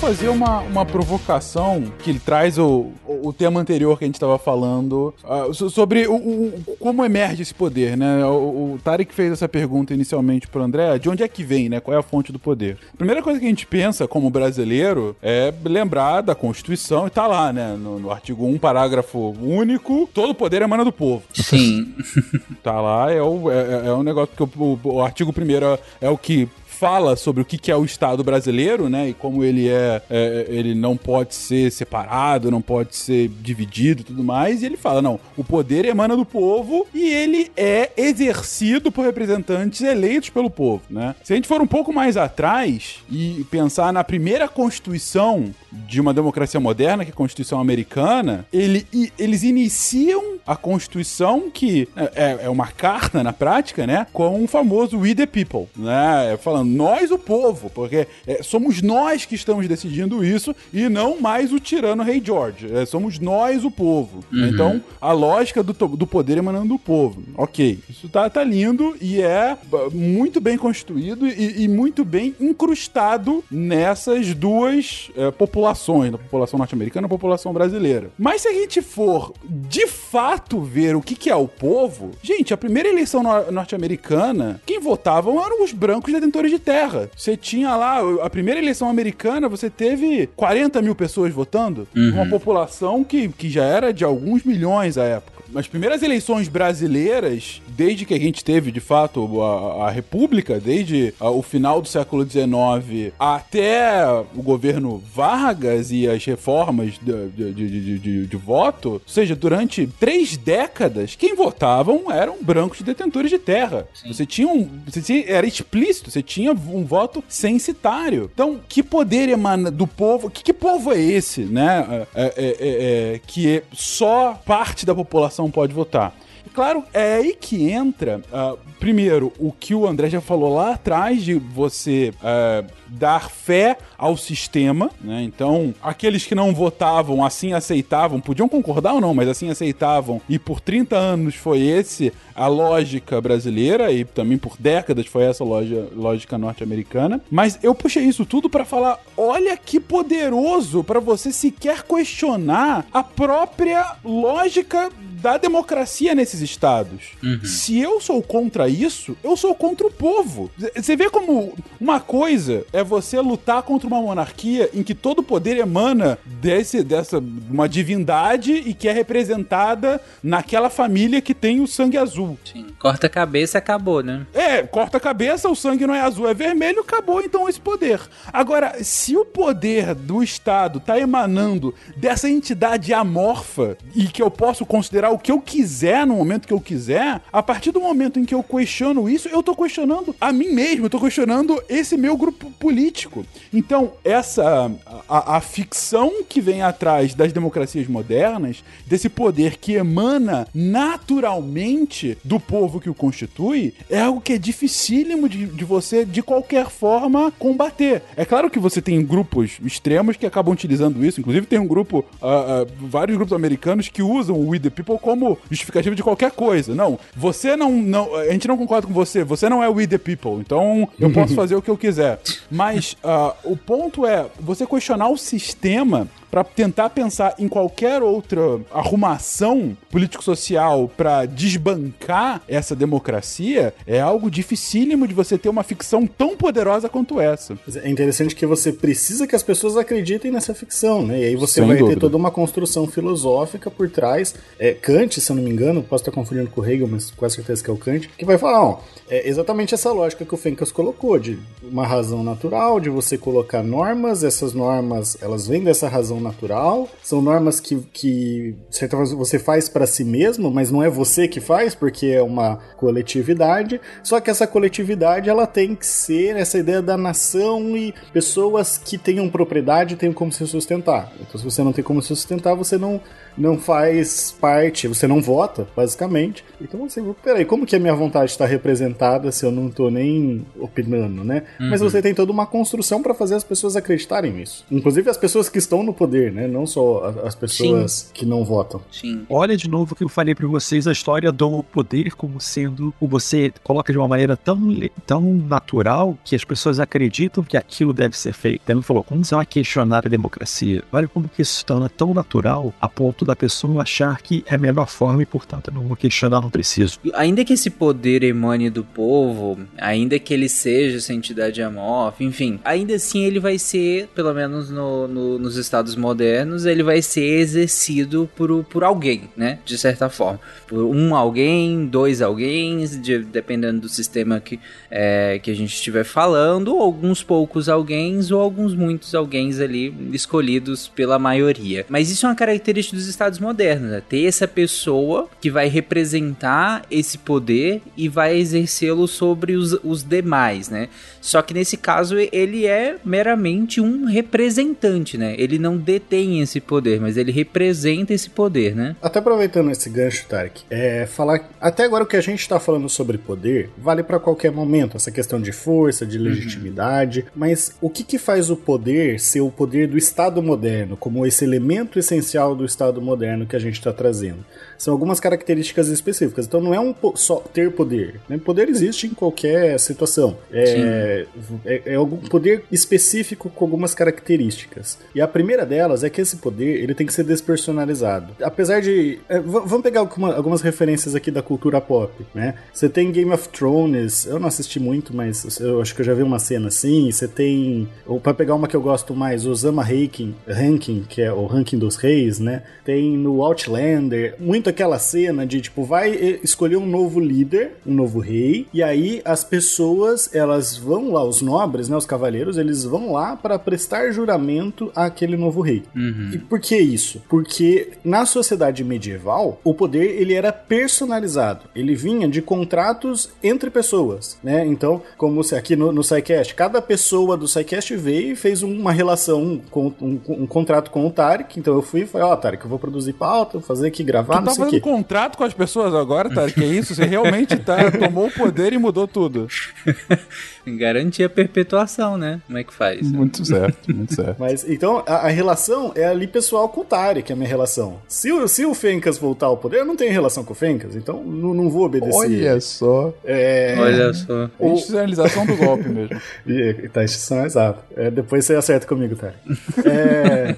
Fazer uma, uma provocação que ele traz o, o, tema anterior que a gente estava falando so- sobre o, o- como emerge esse poder, né? O, o Tarek fez essa pergunta inicialmente pro André, de onde é que vem, né? Qual é a fonte do poder? Primeira coisa que a gente pensa como brasileiro é lembrar da Constituição e tá lá, né? No, no artigo 1, parágrafo único, todo poder emana do povo.
Sim.
Tá lá, é o, é, é um negócio, porque o, o- o artigo primeiro é, é o que fala sobre o que, é o Estado brasileiro, né? E como ele é, é, ele não pode ser separado, não pode ser dividido e tudo mais. E ele fala, não, o poder emana do povo e ele é exercido por representantes eleitos pelo povo, né? Se a gente for um pouco mais atrás e pensar na primeira Constituição de uma democracia moderna, que é a Constituição americana, ele, e- eles iniciam a Constituição, que é, é uma carta na prática, né? Com o famoso We the People, né? é Falando nós, o povo, porque é, somos nós que estamos decidindo isso e não mais o tirano Rei George. É, somos nós, o povo. Então, a lógica do, do poder emanando do povo. Ok, isso tá, tá lindo e é muito bem constituído e, e muito bem incrustado nessas duas é, populações, na população norte-americana e na população brasileira. Mas se a gente for de fato ver o que, que é o povo, gente, a primeira eleição nor- norte-americana, quem votavam eram os brancos detentores de terra. Você tinha lá, a primeira eleição americana, você teve 40 mil pessoas votando, uma população que, que já era de alguns milhões à época. As primeiras eleições brasileiras, desde que a gente teve de fato a, a República, desde ah, o final do século XIX até o governo Vargas e as reformas de, de, de, de- de- voto, ou seja, durante três décadas, quem votavam eram brancos detentores de terra. Você tinha um. Você tinha- era explícito, você tinha um voto censitário. Então, que poder emana do povo? Que, que povo é esse, né? É, é, é, é, que só parte da população pode votar. E, Claro, é aí que entra, ah, primeiro, o que o André já falou lá atrás, de você ah, dar fé ao sistema, né? Então, aqueles que não votavam assim aceitavam, podiam concordar ou não, mas assim aceitavam, e por 30 anos foi esse a lógica brasileira, e também por décadas foi essa loja, lógica norte-americana. Mas eu puxei isso tudo pra falar: olha que poderoso pra você sequer questionar a própria lógica da democracia nesses estados. Se eu sou contra isso, eu sou contra o povo. Você vê como uma coisa é você lutar contra uma monarquia em que todo poder emana desse, dessa uma divindade e que é representada naquela família que tem o sangue azul.
Sim. Corta a cabeça acabou, né?
É, corta a cabeça, o sangue não é azul, é vermelho, acabou então esse poder. Agora, se o poder do Estado tá emanando dessa entidade amorfa e que eu posso considerar o que eu quiser no momento que eu quiser, a partir do momento em que eu questiono isso, eu tô questionando a mim mesmo, eu tô questionando esse meu grupo político. Então, essa a, a ficção que vem atrás das democracias modernas, desse poder que emana naturalmente do povo que o constitui, é algo que é dificílimo de, de você, de qualquer forma, combater. É claro que você tem grupos extremos que acabam utilizando isso, inclusive tem um grupo, ah, ah, vários grupos americanos que usam o We the People como justificativa de qualquer coisa. Não, você não, não. A gente não concorda com você, você não é We the People, então eu posso fazer o que eu quiser. Mas ah, o ponto é você questionar o sistema pra tentar pensar em qualquer outra arrumação político-social pra desbancar essa democracia, é algo dificílimo de você ter uma ficção tão poderosa quanto essa.
É interessante que você precisa que as pessoas acreditem nessa ficção, né? E aí você
Sem
vai ter
dúvida.
toda uma construção filosófica por trás. É, Kant, se eu não me engano, posso estar confundindo com o Hegel, mas com certeza que é o Kant, que vai falar, ó, é exatamente essa lógica que o Fencas colocou, de uma razão natural, de você colocar normas, essas normas, elas vêm dessa razão natural, são normas que, que você faz para si mesmo, mas não é você que faz, porque é uma coletividade, só que essa coletividade, ela tem que ser essa ideia da nação e pessoas que tenham propriedade tenham como se sustentar. Então, se você não tem como se sustentar, você não, não faz parte, você não vota, basicamente. Então, assim, peraí, como que a minha vontade está representada se eu não tô nem opinando, né? Mas você tem toda uma construção para fazer as pessoas acreditarem nisso. Inclusive as pessoas que estão no poder, né? Não só as pessoas que não votam.
Sim.
Olha de novo o que eu falei pra vocês, a história do poder como sendo o você coloca de uma maneira tão, tão natural que as pessoas acreditam que aquilo deve ser feito. Ele falou, como você vai questionar a democracia? Olha como que isso se torna tão natural a ponto da pessoa achar que é a melhor forma e, portanto, eu não vou questionar, não preciso.
Ainda que esse poder emane do povo, ainda que ele seja essa entidade amorfa, enfim, ainda assim ele vai ser, pelo menos no- no- nos estados modernos, ele vai ser exercido por, por alguém, né? De certa forma. Por um alguém, dois alguém, de- dependendo do sistema que, é, que a gente estiver falando, ou alguns poucos alguém, ou alguns muitos alguém ali escolhidos pela maioria. Mas isso é uma característica dos estados modernos, né? Ter essa pessoa que vai representar esse poder e vai exercê-lo sobre os, os demais, né? Só que nesse caso ele é meramente um representante, né? Ele não detém esse poder, mas ele representa esse poder, né?
Até aproveitando esse gancho, Tarek, é falar. Até agora o que a gente está falando sobre poder vale para qualquer momento, essa questão de força, de legitimidade. Mas o que, que faz o poder ser o poder do Estado moderno, como esse elemento essencial do Estado moderno que a gente está trazendo? São algumas características específicas. Então não é um só ter poder. Né? Poder existe em qualquer situação. É, é, é algum poder específico com algumas características. E a primeira delas é que esse poder ele tem que ser despersonalizado. Apesar de. é, vamos pegar alguma- algumas referências aqui da cultura pop, né? Você tem Game of Thrones, eu não assisti muito, mas eu acho que eu já vi uma cena assim. Você tem. Ou pra pegar uma que eu gosto mais, Osama Ranking, Ranking, que é o ranking dos reis, né? Tem no Outlander, muito aquela cena de tipo, vai eh, escolher um novo líder, um novo rei, e aí as pessoas, elas vão lá, os nobres, né, os cavaleiros, eles vão lá para prestar juramento àquele novo rei. E por que isso? Porque na sociedade medieval, o poder ele era personalizado. Ele vinha de contratos entre pessoas, né? Então, como se aqui no, no SciCast, cada pessoa do SciCast veio e fez uma relação com um, um contrato com o Tarek. Então eu fui e falei, ó, Tarek, eu vou produzir pauta, vou fazer aqui, gravar,
Tu
não
tá
sei o
fazendo
quê.
contrato com as pessoas agora, tá? Que é isso? Você realmente tá, tomou o poder e mudou tudo.
Garantir a perpetuação, né? Como é que faz?
Muito certo, muito certo.
Mas então a, a relação é ali pessoal com o Tarek, é a minha relação. Se o, se o Fencas voltar ao poder, eu não tenho relação com o Fencas, então não, não vou obedecer.
Olha só.
É,
Olha só.
A institucionalização do golpe mesmo.
E- Tá, instituição exato. É, depois você acerta comigo, Tarek. É,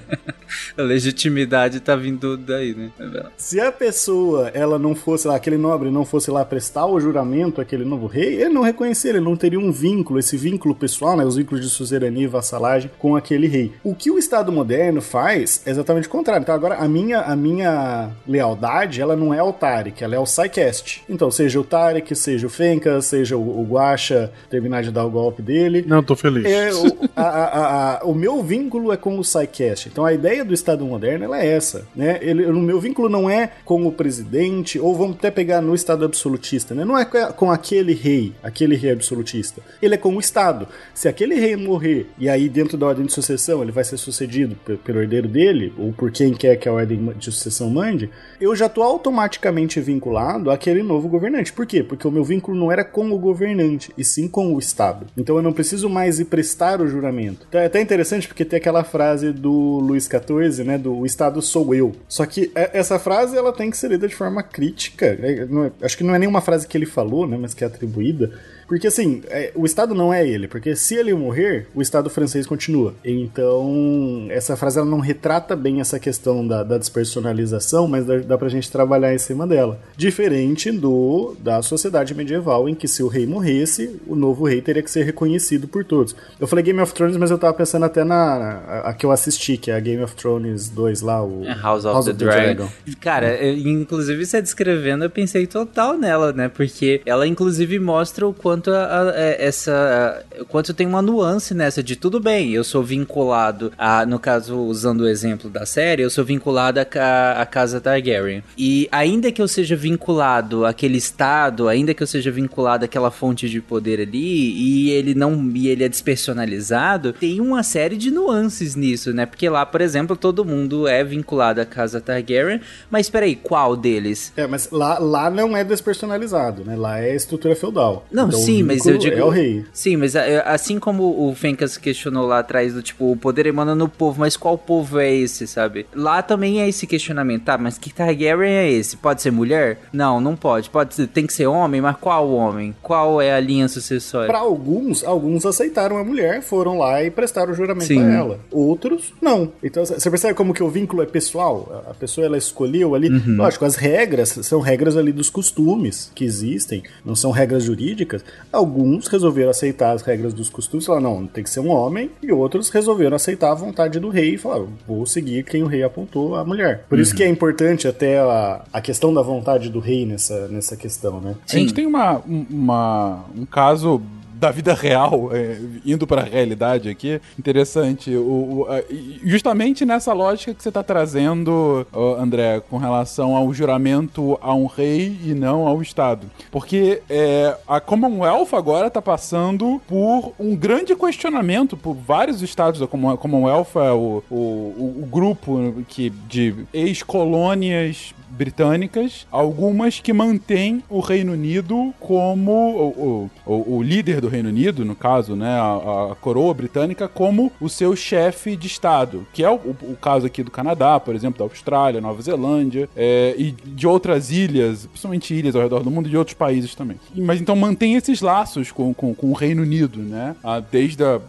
A legitimidade tá vindo daí, né?
se a pessoa, ela não fosse lá, aquele nobre não fosse lá prestar o juramento àquele novo rei, ele não reconheceria, ele não teria um vínculo, esse vínculo pessoal, né, os vínculos de suzerania e vassalagem com aquele rei. O que o Estado moderno faz é exatamente o contrário. Então agora a minha, a minha lealdade, ela não é ao Tarek, ela é ao Psycast. Então seja o Tarek, seja o Fencas, seja o, o Guaxa terminar de dar o golpe dele,
Não, tô feliz.
é, o, a- a- a- o meu vínculo é com o SciCast. Então a ideia do Estado moderno ela é essa. Né? Ele, o meu vínculo não é com o presidente, ou vamos até pegar no Estado absolutista. Né? Não é com- aquele rei, aquele rei absolutista. Ele é com o Estado. Se aquele rei morrer, e aí dentro da ordem de sucessão ele vai ser sucedido pe- pelo herdeiro dele, ou por quem quer que a ordem de sucessão mande, eu já estou automaticamente vinculado àquele novo governante. Por quê? Porque o meu vínculo não era com o governante, e sim com o Estado. Então eu não preciso mais ir prestar o juramento. Então é até interessante porque tem aquela frase do Luís XIV, né? Do o Estado sou eu. Só que é- essa frase ela tem que ser lida de forma crítica. né? É- acho que não é nenhuma frase que ele falou, né? Mas que é atribuída. Porque assim, é, o Estado não é ele, porque se ele morrer, o Estado francês continua. Então, essa frase ela não retrata bem essa questão da, da despersonalização, mas dá, dá pra gente trabalhar em cima dela. Diferente do da sociedade medieval, em que se o rei morresse, o novo rei teria que ser reconhecido por todos. Eu falei Game of Thrones, mas eu tava pensando até na a, a que eu assisti, que é a Game of Thrones 2 lá, o
É House of the, Dragon. Cara, eu- inclusive você descrevendo, eu pensei total nela, né? Porque ela inclusive mostra o quanto a- a- é, essa. o quanto tem uma nuance nessa de tudo bem, eu sou vinculado a. No caso, usando o exemplo da série, eu sou vinculado a, a casa Targaryen. E ainda que eu seja vinculado àquele estado, ainda que eu seja vinculado àquela fonte de poder ali, e ele não. e ele é despersonalizado, tem uma série de nuances nisso, né? Porque lá, por exemplo, todo mundo é vinculado à casa Targaryen, mas peraí, qual deles?
É, mas lá, lá não é despersonalizado, né? Lá é estrutura feudal.
Não,
Então, o
sim, mas eu digo.
É o rei.
Sim, mas assim como o Fencas questionou lá atrás do tipo, o poder emana no povo, mas qual povo é esse, sabe? Lá também é esse questionamento, tá? Mas que Targaryen é esse? Pode ser mulher? Não, não pode. Pode ser, tem que ser homem, mas qual homem? Qual é a linha sucessória?
Pra alguns, alguns aceitaram a mulher, foram lá e prestaram o juramento
Sim.
a ela. Outros, não. Então, você percebe como que o vínculo é pessoal? A pessoa, ela escolheu ali.
Uhum.
Lógico, as regras são regras ali dos costumes que existem, não são regras jurídicas. Alguns resolveram aceitar as regras dos costumes, falaram, não, tem que ser um homem. E outros resolveram aceitar a vontade do rei e falaram, vou seguir quem o rei apontou, a mulher. Por
Uhum.
isso que é importante até a, a questão da vontade do rei nessa, nessa questão, né?
A gente tem uma, um- uma, um caso da vida real, é, indo pra realidade aqui, interessante. O, o- a- justamente nessa lógica que você tá trazendo, André, com relação ao juramento a um rei e não ao Estado. Porque é, a Commonwealth agora tá passando por um grande questionamento por vários estados Common- Commonwealth, é o, o- o grupo que, de ex-colônias britânicas, algumas que mantêm o Reino Unido como o, o, o- líder do Reino Unido, no caso, né, a, a coroa britânica, como o seu chefe de Estado, que é o, o caso aqui do Canadá, por exemplo, da Austrália, Nova Zelândia, é, e de outras ilhas, principalmente ilhas ao redor do mundo e de outros países também. Mas então mantém esses laços com, com, com o Reino Unido, né, desde a,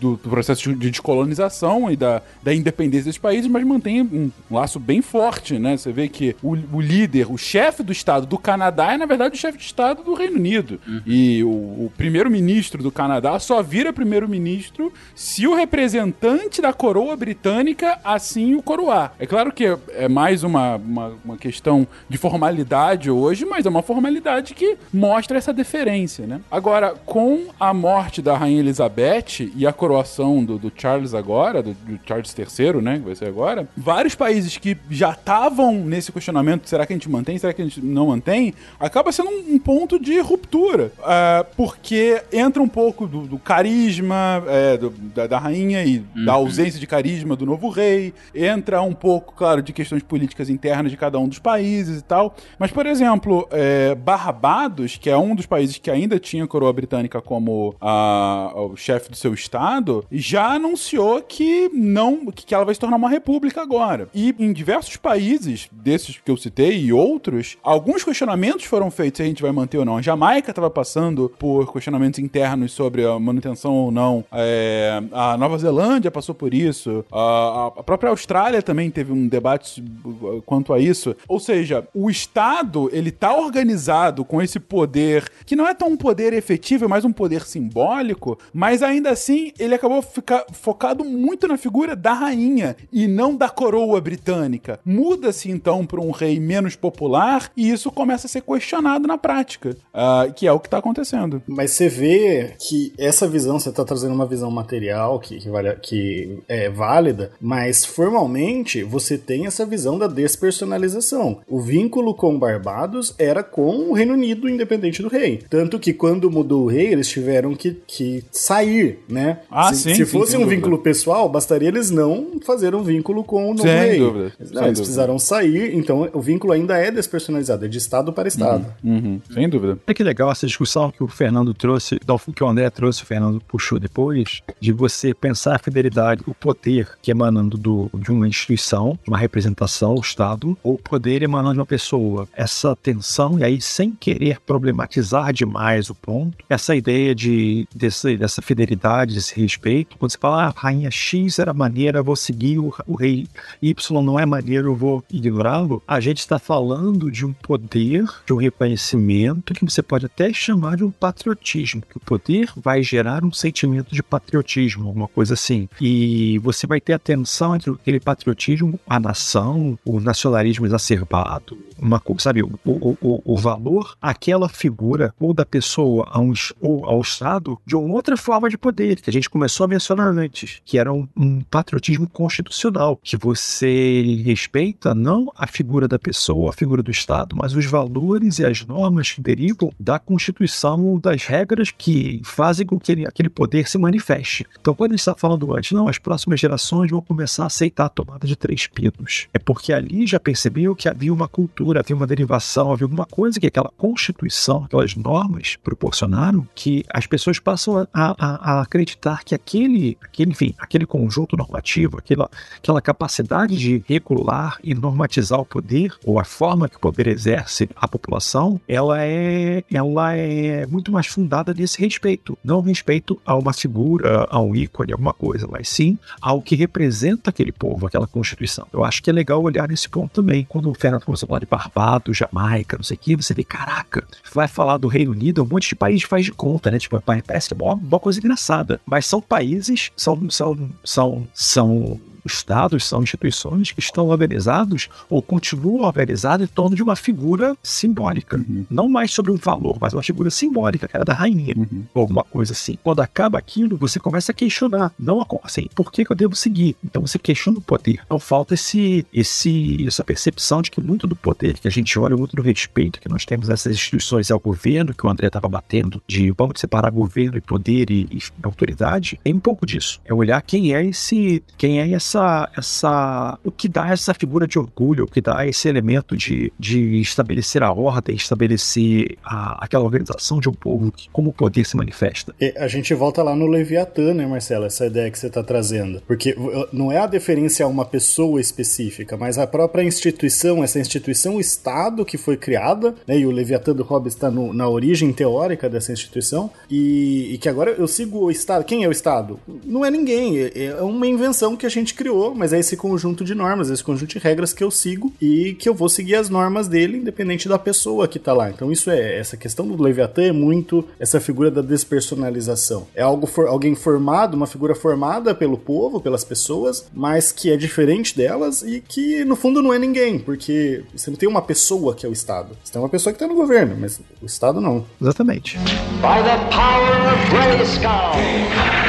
do, do processo de descolonização e da, da independência dos países, mas mantém um laço bem forte, né? Você vê que o, o líder, o chefe do Estado do Canadá é, na verdade, o chefe de Estado do Reino Unido. E o, o primeiro-ministro do Canadá só vira primeiro-ministro se o representante da coroa britânica assim o coroar. É claro que é, é mais uma, uma, uma questão de formalidade hoje, mas é uma formalidade que mostra essa deferência, né? Agora, com a morte da Rainha Elizabeth e a coroação do, do Charles agora, do, do Charles III, né, que vai ser agora, vários países que já estavam nesse questionamento, será que a gente mantém, será que a gente não mantém, acaba sendo um, um ponto de ruptura, ah, porque entra um pouco do, do carisma é, do- da, da rainha e da ausência de carisma do novo rei, entra um pouco, claro, de questões políticas internas de cada um dos países e tal, mas, por exemplo, é, Barbados, que é um dos países que ainda tinha a coroa britânica como a- o chefe do seu estado, já anunciou que não que ela vai se tornar uma república agora. E em diversos países, desses que eu citei e outros, alguns questionamentos foram feitos se a gente vai manter ou não. A Jamaica estava passando por questionamentos internos sobre a manutenção ou não. É, a Nova Zelândia passou por isso. A, a própria Austrália também teve um debate uh, quanto a isso. Ou seja, o Estado, ele tá organizado com esse poder, que não é tão um poder efetivo, é mais um poder simbólico, mas ainda assim ele acabou ficar focado muito na figura da rainha e não da coroa britânica. Muda-se então para um rei menos popular e isso começa a ser questionado na prática, ah, que é o que tá acontecendo.
Mas você vê que essa visão, você tá trazendo uma visão material que, que, vale- que é válida, mas formalmente você tem essa visão da despersonalização. O vínculo com Barbados era com o Reino Unido independente do rei. Tanto que quando mudou o rei, eles tiveram que, que sair, né?
Ah,
se,
sim,
se fosse um
dúvida.
vínculo pessoal, bastaria eles não fazer um vínculo com o novo
Sem
rei.
dúvida,
Não, eles
dúvida.
precisaram sair, então o vínculo ainda é despersonalizado, é de estado para estado.
Uhum, sem dúvida.
Olha que legal essa discussão que o Fernando trouxe, que o André trouxe, o Fernando puxou depois, de você pensar a fidelidade, o poder que emanando do, de uma instituição, de uma representação, o Estado, ou o poder emanando de uma pessoa. Essa tensão, e aí sem querer problematizar demais o ponto, essa ideia de, desse, dessa fidelidade, desse respeito, quando você fala, ah, a rainha X era maneira, eu vou seguir, o, o rei Y não é maneiro, eu vou ignorá-lo, a gente está falando de um poder, de um reconhecimento que você pode até chamar de um patriotismo, que o poder vai gerar um sentimento de patriotismo, alguma coisa assim. E você vai ter a tensão entre aquele patriotismo, a nação, o nacionalismo exacerbado, uma coisa, sabe, o, o, o, o valor àquela figura ou da pessoa a um, ou ao Estado de uma outra forma de poder, que a gente começou a mencionar antes, que era um, um patriotismo constitucional, que você respeita não a figura da pessoa, a figura do Estado, mas os valores e as normas que derivam da Constituição, das regras que fazem com que ele- aquele poder se manifeste. Então, quando gente está falando antes, não, as próximas gerações vão começar a aceitar a tomada de três pinos. É porque ali já percebeu que havia uma cultura, havia uma derivação, havia alguma coisa que aquela Constituição, aquelas normas proporcionaram que as pessoas passam a, a- a acreditar que aquele, aquele, enfim, aquele conjunto normativo, aquela, aquela capacidade de regular e normatizar o poder, ou a forma que o poder exerce a população, ela é, ela é muito mais fundada nesse respeito. Não respeito a uma figura, a um ícone, alguma coisa, mas sim ao que representa aquele povo, aquela constituição. Eu acho que é legal olhar nesse ponto também. Quando o Fernando começou a falar de Barbados, Jamaica, não sei o que, você vê, caraca, vai falar do Reino Unido, um monte de país faz de conta, né? Tipo, parece que é uma, uma coisa engraçada. Mas são países, são, são, são, são estados, são instituições que estão organizados ou continuam organizados em torno de uma figura simbólica. Não mais sobre um valor, mas uma figura simbólica, que era da rainha, ou alguma coisa assim. Quando acaba aquilo, você começa a questionar. Não a- assim, por que, que eu devo seguir? Então você questiona o poder. Então falta esse, esse, essa percepção de que muito do poder que a gente olha, muito do respeito que nós temos essas instituições ao governo, que o André estava batendo, de vamos separar governo e poder e, e autoridade, é um pouco disso. É olhar quem é esse, quem é essa, essa, o que dá essa figura de orgulho, o que dá esse elemento de, de estabelecer a ordem, estabelecer a, aquela organização de um povo, que, como o poder se manifesta.
E a gente volta lá no Leviatã, né, Marcelo? Essa ideia que você está trazendo. Porque uh, não é a deferência a uma pessoa específica, mas a própria instituição, essa instituição, Estado que foi criada, né, e o Leviatã do Hobbes está na origem teórica dessa instituição, e, e que agora eu sigo o Estado. Quem é o Estado? Não é ninguém, é, é uma invenção que a gente criou, mas é esse conjunto de normas, esse conjunto de regras que eu sigo e que eu vou seguir as normas dele, independente da pessoa que tá lá. Então isso é, essa questão do Leviatã é muito essa figura da despersonalização. É algo for, alguém formado, uma figura formada pelo povo, pelas pessoas, mas que é diferente delas e que no fundo não é ninguém, porque você não tem uma pessoa que é o Estado. Você tem uma pessoa que tá no governo, mas o Estado não.
Exatamente.
By the power of Grayskull.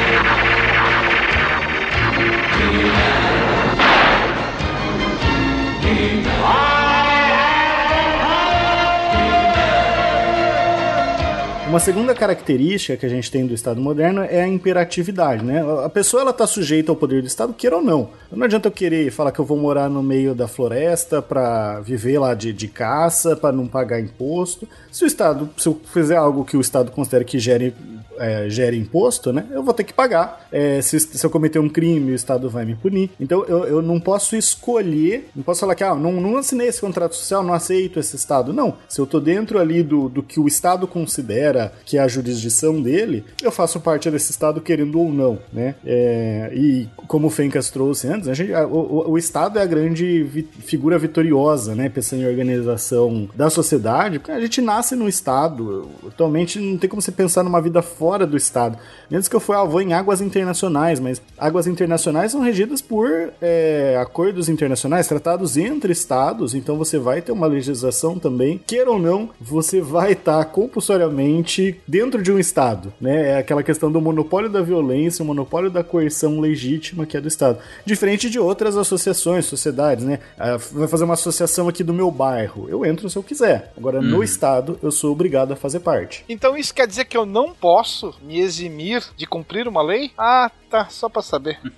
Uma segunda característica que a gente tem do Estado moderno é a imperatividade, né? A pessoa ela tá sujeita ao poder do Estado, queira ou não. Não adianta eu querer falar que eu vou morar no meio da floresta para viver lá de, de caça, para não pagar imposto. Se o Estado, se eu fizer algo que o Estado considera que gere é, gere imposto, né? Eu vou ter que pagar. É, se, se eu cometer um crime, o Estado vai me punir. Então eu, eu não posso escolher, não posso falar que ah, não, não assinei esse contrato social, não aceito esse Estado. Não. Se eu tô dentro ali do, do que o Estado considera que é a jurisdição dele, eu faço parte desse Estado querendo ou não, né? É, e como o Fencas trouxe antes, a gente, a- o, o- Estado é a grande vi- figura vitoriosa, né? Pensando em organização da sociedade, porque a gente nasce no Estado. Atualmente não tem como você pensar numa vida fora do Estado. Menos que eu for, vou em águas internacionais, mas águas internacionais são regidas por é, acordos internacionais, tratados entre Estados, então você vai ter uma legislação também. Queira ou não, você vai estar compulsoriamente dentro de um Estado, né? É aquela questão do monopólio da violência, o monopólio da coerção legítima que é do Estado. Diferente de outras associações, sociedades, né? Ah, vai fazer uma associação aqui do meu bairro. Eu entro se eu quiser. Agora, no Estado, eu sou obrigado a fazer parte.
Então isso quer dizer que eu não posso me eximir de cumprir uma lei? Ah, tá, só pra saber.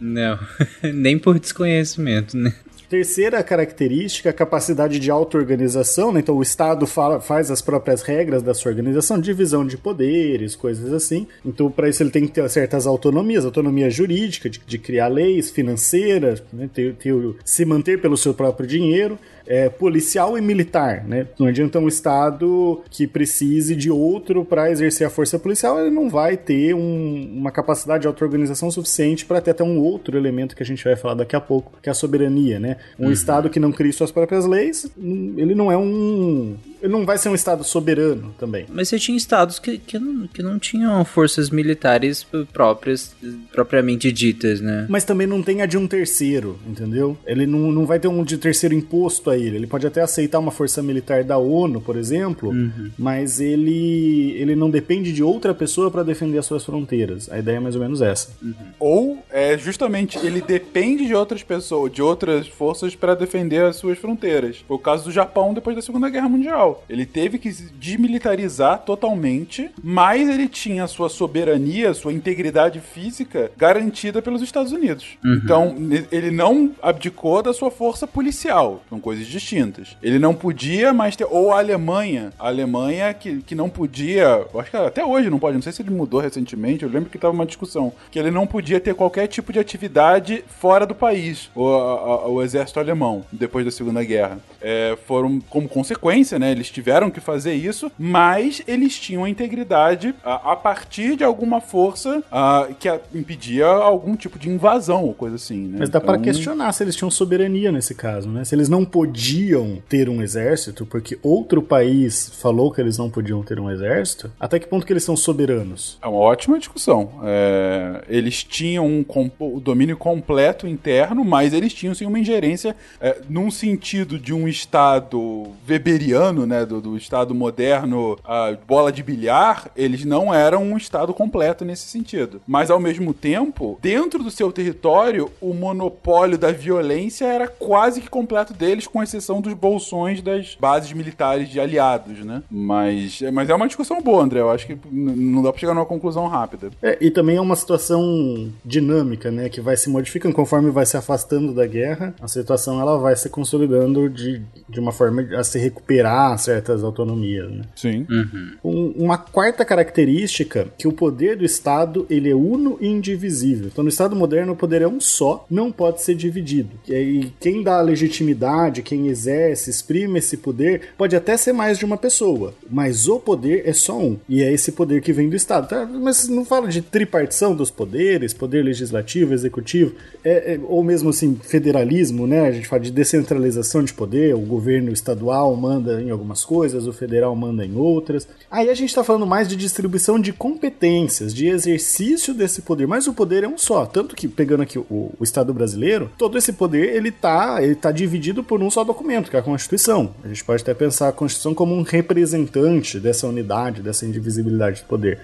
Não, nem por desconhecimento, né?
Terceira característica, a capacidade de auto-organização, né? Então o Estado fala, faz as próprias regras da sua organização, divisão de poderes, coisas assim. Então, para isso, ele tem que ter certas autonomias, autonomia jurídica, de, de criar leis, financeira, né? ter, ter, se manter pelo seu próprio dinheiro é, policial e militar, né? Não adianta um Estado que precise de outro para exercer a força policial, ele não vai ter um, uma capacidade de auto-organização suficiente para ter até um outro elemento que a gente vai falar daqui a pouco, que é a soberania, né? Um uhum. Estado que não cria suas próprias leis, ele não é um não vai ser um Estado soberano também.
Mas você tinha estados que, que, não, que não tinham forças militares próprias, propriamente ditas, né?
Mas também não tem a de um terceiro, entendeu? Ele não, não vai ter um de terceiro imposto a ele. Ele pode até aceitar uma força militar da ONU, por exemplo, uhum. mas ele, ele não depende de outra pessoa para defender as suas fronteiras. A ideia é mais ou menos essa.
Uhum. Ou, é justamente, ele depende de outras pessoas, de outras forças para defender as suas fronteiras. Foi o caso do Japão depois da Segunda Guerra Mundial. Ele teve que desmilitarizar totalmente, mas ele tinha a sua soberania, sua integridade física garantida pelos Estados Unidos. Uhum. Então, ele não abdicou da sua força policial. São coisas distintas. Ele não podia mais ter. Ou a Alemanha. A Alemanha que, que não podia. Acho que até hoje não pode. Não sei se ele mudou recentemente. Eu lembro que estava uma discussão. Que ele não podia ter qualquer tipo de atividade fora do país. O, a, a, o exército alemão, depois da Segunda Guerra. É, foram como consequência, né? Eles tiveram que fazer isso, mas eles tinham a integridade a, a partir de alguma força a, que a, impedia algum tipo de invasão ou coisa assim, né?
Mas dá então... para questionar se eles tinham soberania nesse caso, né? Se eles não podiam ter um exército porque outro país falou que eles não podiam ter um exército, até que ponto que eles são soberanos?
É uma ótima discussão. É, eles tinham um o domínio completo interno, mas eles tinham sim uma ingerência é, num sentido de um estado weberiano, né, do, do Estado moderno, a bola de bilhar, eles não eram um Estado completo nesse sentido. Mas, ao mesmo tempo, dentro do seu território, o monopólio da violência era quase que completo deles, com exceção dos bolsões das bases militares de aliados, né? Mas, mas é uma discussão boa, André. Eu acho que não dá pra chegar numa conclusão rápida.
É, e também é uma situação dinâmica, né? Que vai se modificando conforme vai se afastando da guerra. A situação ela vai se consolidando de, de uma forma a se recuperar certas autonomias. Né?
Sim.
Uhum. Um, uma quarta característica que o poder do Estado ele é uno e indivisível. Então no Estado moderno o poder é um só, não pode ser dividido. E quem dá a legitimidade, quem exerce, exprime esse poder, pode até ser mais de uma pessoa, mas o poder é só um. E é esse poder que vem do Estado. Tá? Mas não fala de tripartição dos poderes, poder legislativo, executivo, é, é, ou mesmo assim federalismo, né? A gente fala de descentralização de poder, o governo estadual manda em algumas coisas, o federal manda em outras. Aí a gente está falando mais de distribuição de competências, de exercício desse poder, mas o poder é um só. Tanto que, pegando aqui o, o Estado brasileiro, todo esse poder ele está ele tá dividido por um só documento, que é a Constituição. A gente pode até pensar a Constituição como um representante dessa unidade, dessa indivisibilidade de poder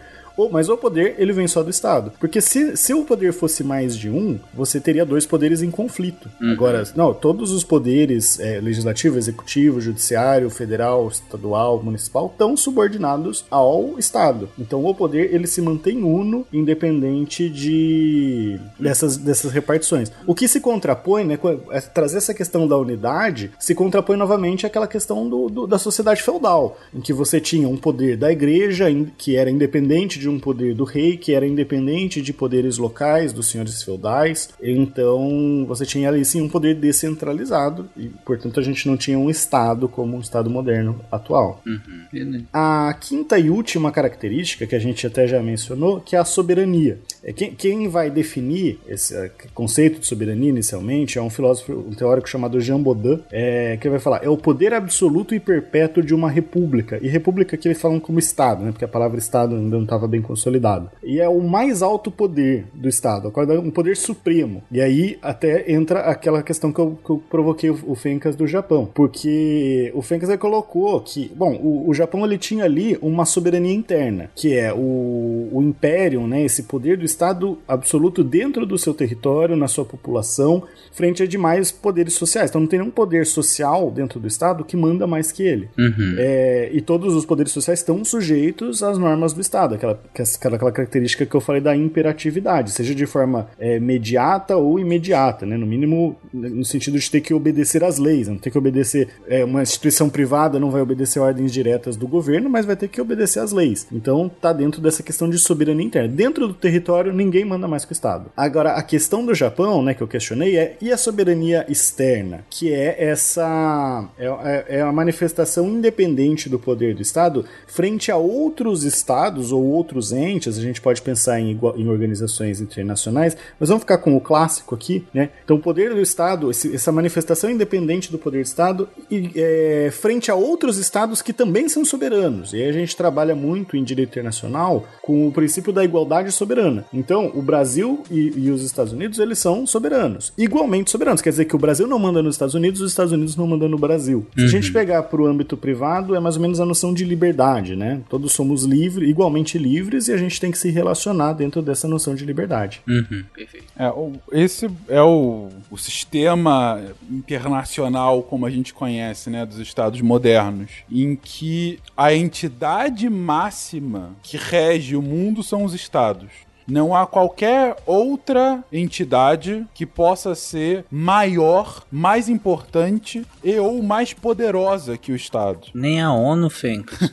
mas o poder, ele vem só do Estado. Porque se, se o poder fosse mais de um, você teria dois poderes em conflito. Uhum. Agora, não, todos os poderes, é, legislativo, executivo, judiciário, federal, estadual, municipal, estão subordinados ao Estado. Então o poder, ele se mantém uno, independente de dessas, dessas repartições. O que se contrapõe, né, é trazer essa questão da unidade, se contrapõe novamente àquela questão do, do, da sociedade feudal, em que você tinha um poder da igreja, que era independente de um poder do rei que era independente de poderes locais, dos senhores feudais. Então você tinha ali sim um poder descentralizado e, portanto, a gente não tinha um Estado como o Estado moderno atual. Uhum. A quinta e última característica que a gente até já mencionou, que é a soberania. É quem, quem vai definir esse eh, conceito de soberania inicialmente é um filósofo, um teórico chamado Jean Baudin, é, que vai falar é o poder absoluto e perpétuo de uma república. E república que eles falam como Estado, né? Porque a palavra Estado ainda não estava bem consolidado. E é o mais alto poder do Estado, um poder supremo. E aí até entra aquela questão que eu, que eu provoquei o, Fencas do Japão, porque o Fencas colocou que, bom, o, o Japão ele tinha ali uma soberania interna, que é o, o império, né, esse poder do Estado absoluto dentro do seu território, na sua população, frente a demais poderes sociais. Então não tem nenhum poder social dentro do Estado que manda mais que ele.
Uhum.
É, e todos os poderes sociais estão sujeitos às normas do Estado, aquela, aquela, aquela característica que eu falei da imperatividade, seja de forma é, mediata ou imediata, né? no mínimo no sentido de ter que obedecer às leis, não ter que obedecer. É, uma instituição privada não vai obedecer ordens diretas do governo, mas vai ter que obedecer às leis. Então tá dentro dessa questão de soberania interna. Dentro do território, ninguém manda mais que o Estado. Agora, a questão do Japão, né, que eu questionei, é e a soberania externa, que é essa. é, é, é a manifestação independente do poder do Estado frente a outros estados ou outros entes, a gente pode pensar em, em organizações internacionais, mas vamos ficar com o clássico aqui, né? Então, o poder do Estado, esse, essa manifestação independente do poder do Estado, e, é, frente a outros estados que também são soberanos. E aí a gente trabalha muito em direito internacional com o princípio da igualdade soberana. Então, o Brasil e, e os Estados Unidos, eles são soberanos. Igualmente soberanos. Quer dizer que o Brasil não manda nos Estados Unidos, os Estados Unidos não mandam no Brasil. Se a gente pegar para o âmbito privado, é mais ou menos a noção de liberdade, né? Todos somos livres, igualmente livres, e a gente tem que se relacionar dentro dessa noção de liberdade.
Uhum. Perfeito.
É, o- esse é o, o sistema internacional como a gente conhece, né, dos estados modernos, em que a entidade máxima que rege o mundo são os estados. Não há qualquer outra entidade que possa ser maior, mais importante e ou mais poderosa que o Estado.
Nem a ONU, Fencas.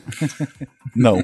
Não.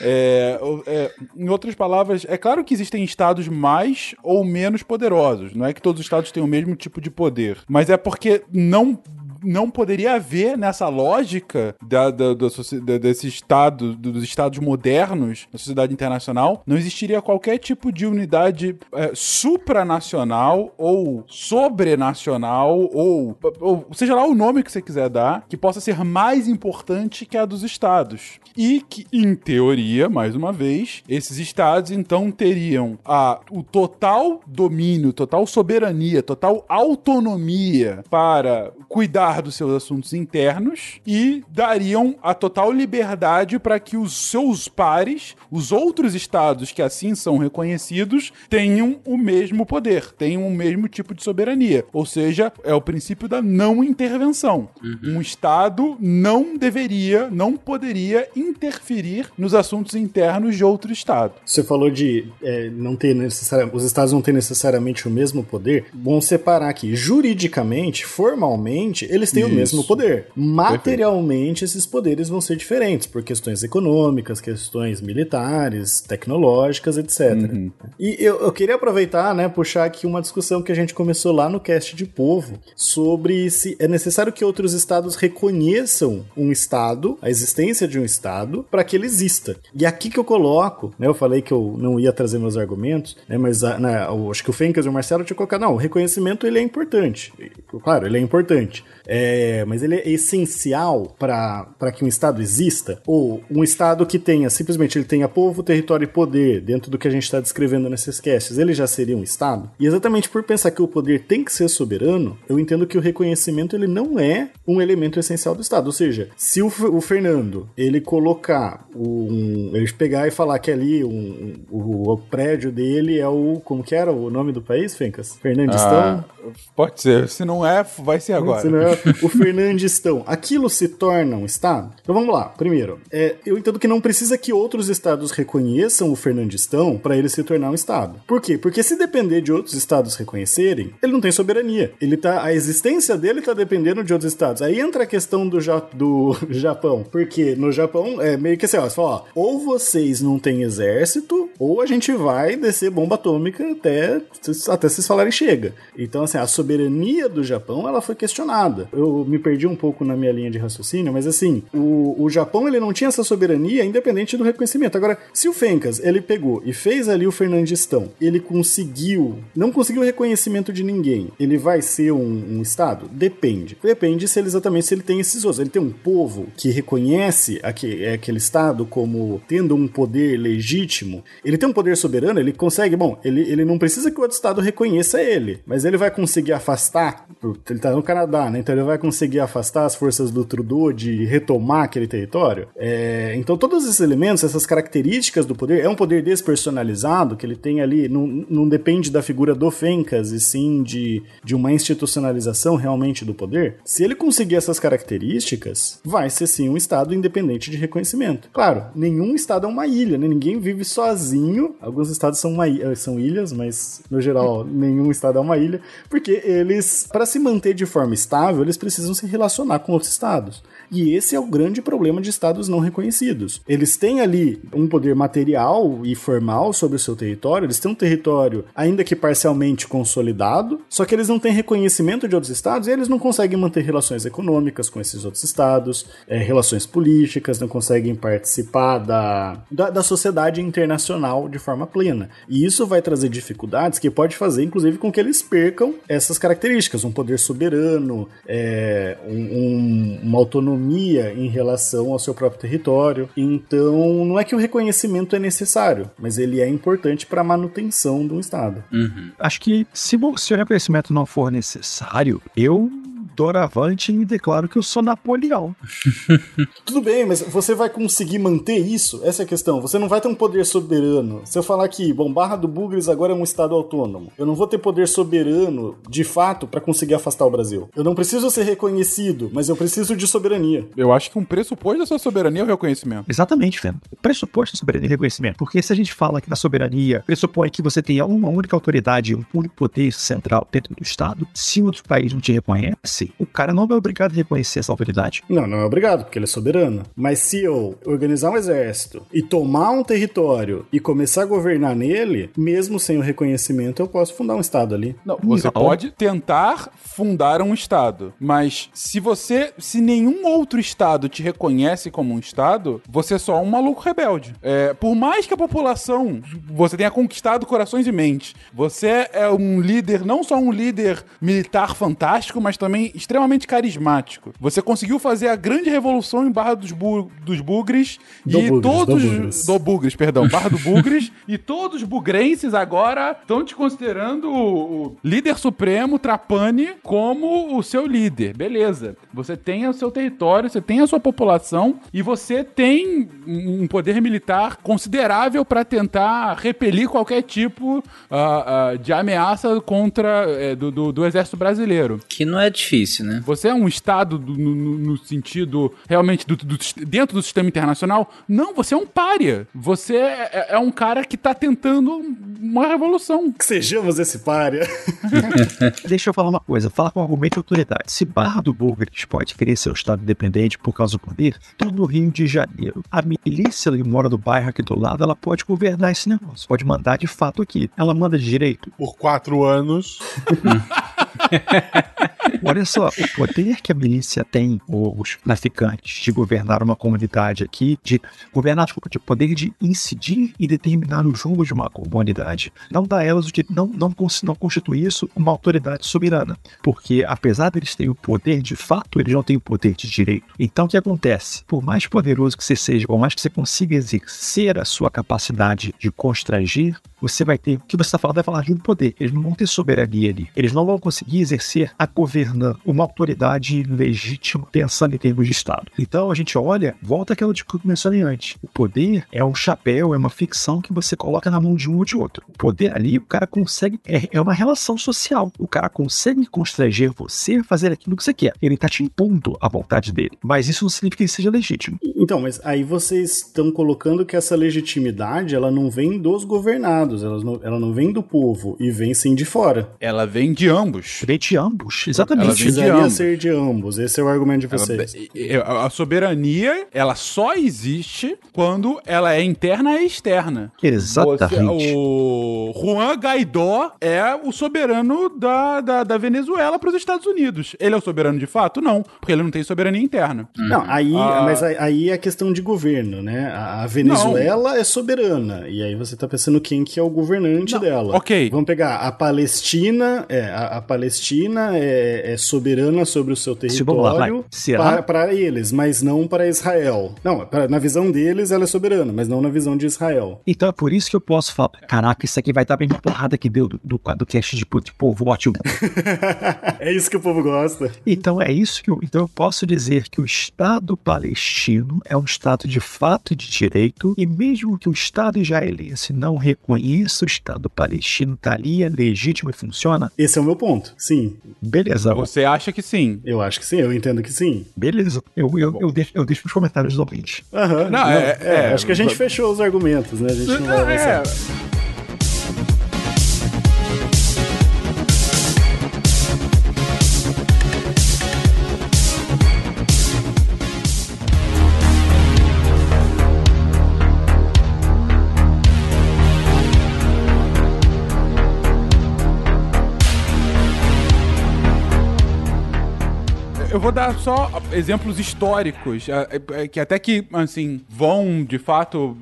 É, é, em outras palavras, é claro que existem estados mais ou menos poderosos. Não é que todos os estados têm o mesmo tipo de poder. Mas é porque não. Não poderia haver nessa lógica da, da, da da- desse estado, do- dos estados modernos, da sociedade internacional, não existiria qualquer tipo de unidade é, supranacional ou sobrenacional ou, ou seja lá o nome que você quiser dar, que possa ser mais importante que a dos estados. E que, em teoria, mais uma vez, esses estados então teriam a, o total domínio, total soberania, total autonomia para cuidar dos seus assuntos internos e dariam a total liberdade para que os seus pares, os outros estados que assim são reconhecidos, tenham o mesmo poder, tenham o mesmo tipo de soberania. Ou seja, é o princípio da não intervenção. Um estado não deveria, não poderia interferir nos assuntos internos de outro estado.
Você falou de é, não ter necessariamente, os estados não ter necessariamente o mesmo poder. Bom separar aqui. Juridicamente, formalmente, eles têm o
Isso.
mesmo poder. Materialmente, esses poderes vão ser diferentes por questões econômicas, questões militares, tecnológicas, etc. E eu, eu queria aproveitar, né, puxar aqui uma discussão que a gente começou lá no cast de povo sobre se é necessário que outros estados reconheçam um estado, a existência de um estado, para que ele exista. E aqui que eu coloco, né, eu falei que eu não ia trazer meus argumentos, né, mas ah, né, acho que o Fencas e o Marcelo tinham colocado, não, o reconhecimento ele é importante. Claro, ele é importante. É, mas ele é essencial para que um estado exista? Ou um estado que tenha, simplesmente ele tenha povo, território e poder, dentro do que a gente está descrevendo nesses casts, ele já seria um estado? E exatamente por pensar que o poder tem que ser soberano, eu entendo que o reconhecimento ele não é um elemento essencial do estado. Ou seja, se o, o Fernando ele colocar um, ele pegar e falar que ali um, o, o prédio dele é o como que era o nome do país, Fencas? Fernandistão.
Ah, pode ser. Se não é, vai ser agora.
Se não é o Fernandistão. Aquilo se torna um estado? Então vamos lá. Primeiro, é, eu entendo que não precisa que outros estados reconheçam o Fernandistão para ele se tornar um estado. Por quê? Porque se depender de outros estados reconhecerem, ele não tem soberania. Ele tá, a existência dele tá dependendo de outros estados. Aí entra a questão do, ja, do Japão. Porque no Japão é meio que assim, ó, você fala, ó, ou vocês não têm exército, ou a gente vai descer bomba atômica até, até vocês falarem chega. Então, assim, a soberania do Japão, ela foi questionada. Eu me perdi um pouco na minha linha de raciocínio, mas assim, o, o Japão, ele não tinha essa soberania independente do reconhecimento. Agora, se o Fencas, ele pegou e fez ali o Fernandistão, ele conseguiu, não conseguiu reconhecimento de ninguém, ele vai ser um, um Estado? Depende. Depende se ele exatamente se ele tem esses outros. Ele tem um povo que reconhece aquele, aquele Estado como tendo um poder legítimo, ele tem um poder soberano, ele consegue, bom, ele, ele não precisa que o outro Estado reconheça ele, mas ele vai conseguir afastar, ele tá no Canadá, né? Então ele vai conseguir afastar as forças do Trudeau de retomar aquele território. É, então todos esses elementos, essas características do poder, é um poder despersonalizado que ele tem ali, não, não depende da figura do Fencas, e sim de, de uma institucionalização realmente do poder. Se ele conseguir essas características, vai ser sim um Estado independente de reconhecimento. Claro, nenhum Estado é uma ilha, né? Ninguém vive sozinho. Alguns Estados são, uma, são ilhas, mas no geral nenhum Estado é uma ilha, porque eles, para se manter de forma estável, eles precisam se relacionar com outros Estados. E esse é o grande problema de estados não reconhecidos. Eles têm ali um poder material e formal sobre o seu território, eles têm um território, ainda que parcialmente consolidado, só que eles não têm reconhecimento de outros estados e eles não conseguem manter relações econômicas com esses outros estados, é, relações políticas, não conseguem participar da, da, da sociedade internacional de forma plena. E isso vai trazer dificuldades que pode fazer, inclusive, com que eles percam essas características, um poder soberano, é, um, um, uma autonomia em relação ao seu próprio território. Então, não é que o reconhecimento é necessário, mas ele é importante para a manutenção de um Estado.
Acho que se, se o reconhecimento não for necessário, eu, doravante, me declaro que eu sou Napoleão.
Tudo bem, mas você vai conseguir manter isso? Essa é a questão. Você não vai ter um poder soberano. Se eu falar que, bom, Barra do Bugres agora é um estado autônomo, eu não vou ter poder soberano, de fato, para conseguir afastar o Brasil. Eu não preciso ser reconhecido, mas eu preciso de soberania.
Eu acho que um pressuposto da sua soberania é o reconhecimento.
Exatamente, Fernando. O pressuposto da soberania e reconhecimento. Porque se a gente fala que na soberania pressupõe que você tenha uma única autoridade, um único poder central dentro do Estado, se outro país não te reconhece, o cara não é obrigado a reconhecer essa autoridade.
Não, não é obrigado, porque ele é soberano. Mas se eu organizar um exército e tomar um território e começar a governar nele, mesmo sem o reconhecimento, eu posso fundar um estado ali.
Não, você
Não.
pode tentar fundar um estado, mas se você, se nenhum outro estado te reconhece como um estado, você é só um maluco rebelde. É, por mais que a população você tenha conquistado corações e mentes, você é um líder, não só um líder militar fantástico, mas também extremamente carismático. Você conseguiu fazer a grande revolução em Barra dos, Bu- dos Bugres
Do
e
Bugres,
todos
do Bugres.
do Bugres, perdão, Barra do Bugres, e todos os bugrenses agora estão te considerando o o líder supremo, Trapani, como o seu líder. Beleza. Você tem o seu território, você tem a sua população e você tem um poder militar considerável para tentar repelir qualquer tipo ah, ah, de ameaça contra eh, do, do- do exército brasileiro.
Que não é difícil, né?
Você é um Estado do- no, no- sentido realmente do, do- dentro do sistema internacional? Não, você é um pária. Você é, é um cara que tá tentando uma revolução.
Que sejamos esse párea.
Deixa eu falar uma coisa, fala com argumento e autoridade. Se Barra do Bugres pode querer ser um Estado independente por causa do poder, então no Rio de Janeiro, a milícia que mora do bairro aqui do lado, ela pode governar esse negócio, pode mandar de fato aqui. Ela manda de direito.
Por quatro anos.
Olha só, o poder que a milícia tem, os traficantes, de governar uma comunidade aqui, de governar, desculpa, de poder de incidir e determinar o jogo de uma comunidade, não dá a elas o direito, não, não, não constitui isso uma autoridade soberana. Porque, apesar deles terem o poder de fato, eles não têm o poder de direito. Então, o que acontece? Por mais poderoso que você seja, por mais que você consiga exercer a sua capacidade de constrangir, você vai ter, o que você está falando vai falar de um poder. Eles não vão ter soberania ali. Eles não vão conseguir exercer a governar uma autoridade legítima pensando em termos de Estado. Então a gente olha, volta àquilo que eu mencionei antes. O poder é um chapéu, é uma ficção que você coloca na mão de um ou de outro. O poder ali, o cara consegue, é, é uma relação social. O cara consegue constranger você a fazer aquilo que você quer. Ele tá te impondo a vontade dele. Mas isso não significa que ele seja legítimo.
Então, mas aí vocês estão colocando que essa legitimidade ela não vem dos governados. ela não, ela não vem do povo e vem sim de fora.
Ela vem de ambos.
Vem de ambos,
Ela
exatamente.
vem de
Precisaria
ambos.
ser de ambos. Esse é o argumento de
Ela-
vocês.
e- e- a soberania, ela só existe quando ela é interna e externa.
Exatamente.
Você- o Juan Guaidó é o soberano da, da, da Venezuela para os Estados Unidos. Ele é o soberano de fato? Não, porque ele não tem soberania interna.
Não, aí,
Ah.
mas aí- é questão de governo, né? A, Venezuela é soberana. E aí você tá pensando quem que é o governante dela.
ok.
Vamos pegar a Palestina. É, a, a Palestina é, é soberana sobre o seu território para, eles, mas não para Israel. Não, pra- na visão deles ela é soberana, mas não na visão de Israel.
Então é por isso que eu posso falar, caraca, isso aqui vai dar bem porrada que deu do, do, do cast de, de povo ótimo.
é isso que o povo gosta.
Então é isso que eu, então eu posso dizer que o Estado palestino é um Estado de fato e de direito, e mesmo que o Estado israelense não reconheça o Estado palestino, tá ali, é legítimo e funciona,
Esse é o meu ponto. Sim,
beleza,
Você acha que sim?
eu acho que sim, eu entendo que sim.
beleza. Eu, eu, eu, deixo, eu deixo nos comentários do ouvinte.
Aham.
Não, é- é-
acho que a gente fechou os argumentos, né? A gente não vai avançar.
Eu vou dar só exemplos históricos, é, é, que até que, assim, vão, de fato,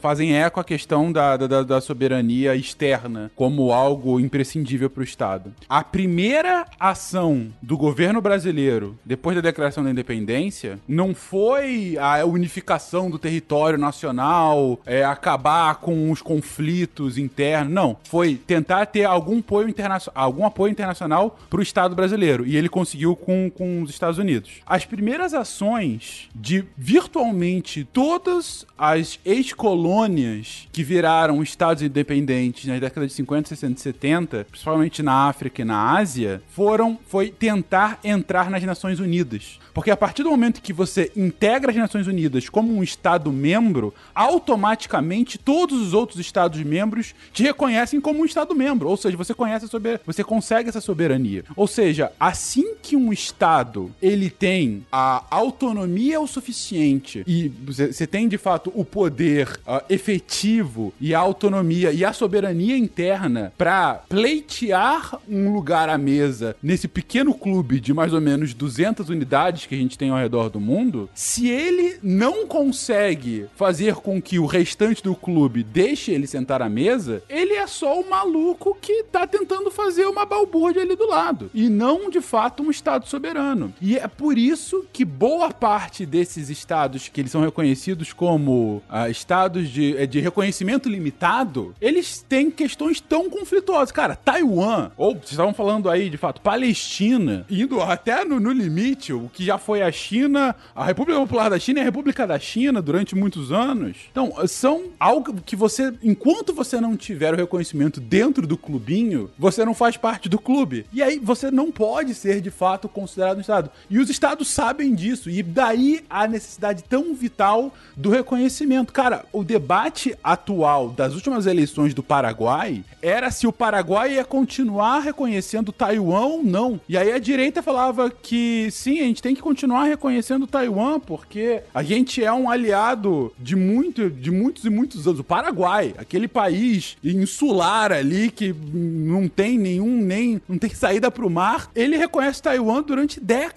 fazem eco à questão da, da, da soberania externa como algo imprescindível para o Estado. A primeira ação do governo brasileiro, depois da declaração da independência, não foi a unificação do território nacional, é, acabar com os conflitos internos, não. Foi tentar ter algum apoio, interna algum apoio internacional para o Estado brasileiro. E ele conseguiu com, com os Estados Unidos. As primeiras ações de virtualmente todas as ex-colônias que viraram estados independentes nas décadas de 50, 60 e 70, principalmente na África e na Ásia, foram foi tentar entrar nas Nações Unidas. Porque a partir do momento que você integra as Nações Unidas como um Estado membro, automaticamente todos os outros Estados membros te reconhecem como um Estado membro. Ou seja, você conhece a sober... você consegue essa soberania. Ou seja, assim que um Estado ele tem a autonomia o suficiente e você tem de fato o poder ah, efetivo e a autonomia e a soberania interna para pleitear um lugar à mesa nesse pequeno clube de mais ou menos 200 unidades que a gente tem ao redor do mundo, se ele não consegue fazer com que o restante do clube deixe ele sentar à mesa, ele é só o maluco que tá tentando fazer uma balbúrdia ali do lado e não de fato um estado soberano. E é por isso que boa parte desses estados que eles são reconhecidos como ah, estados de, eh, de reconhecimento limitado, eles têm questões tão conflituosas. Cara, Taiwan, ou vocês estavam falando aí de fato, Palestina, indo até no, no limite, o que já foi a China, a República Popular da China e a República da China durante muitos anos. Então, são algo que você, enquanto você não tiver o reconhecimento dentro do clubinho, você não faz parte do clube. E aí você não pode ser de fato considerado um Estado. E os Estados sabem disso. E daí a necessidade tão vital do reconhecimento. Cara, o debate atual das últimas eleições do Paraguai era se o Paraguai ia continuar reconhecendo Taiwan ou não. E aí a direita falava que sim, a gente tem que continuar reconhecendo Taiwan porque a gente é um aliado de muito, de muitos e muitos anos. O Paraguai, aquele país insular ali que não tem nenhum nem não tem saída para o mar, ele reconhece Taiwan durante décadas.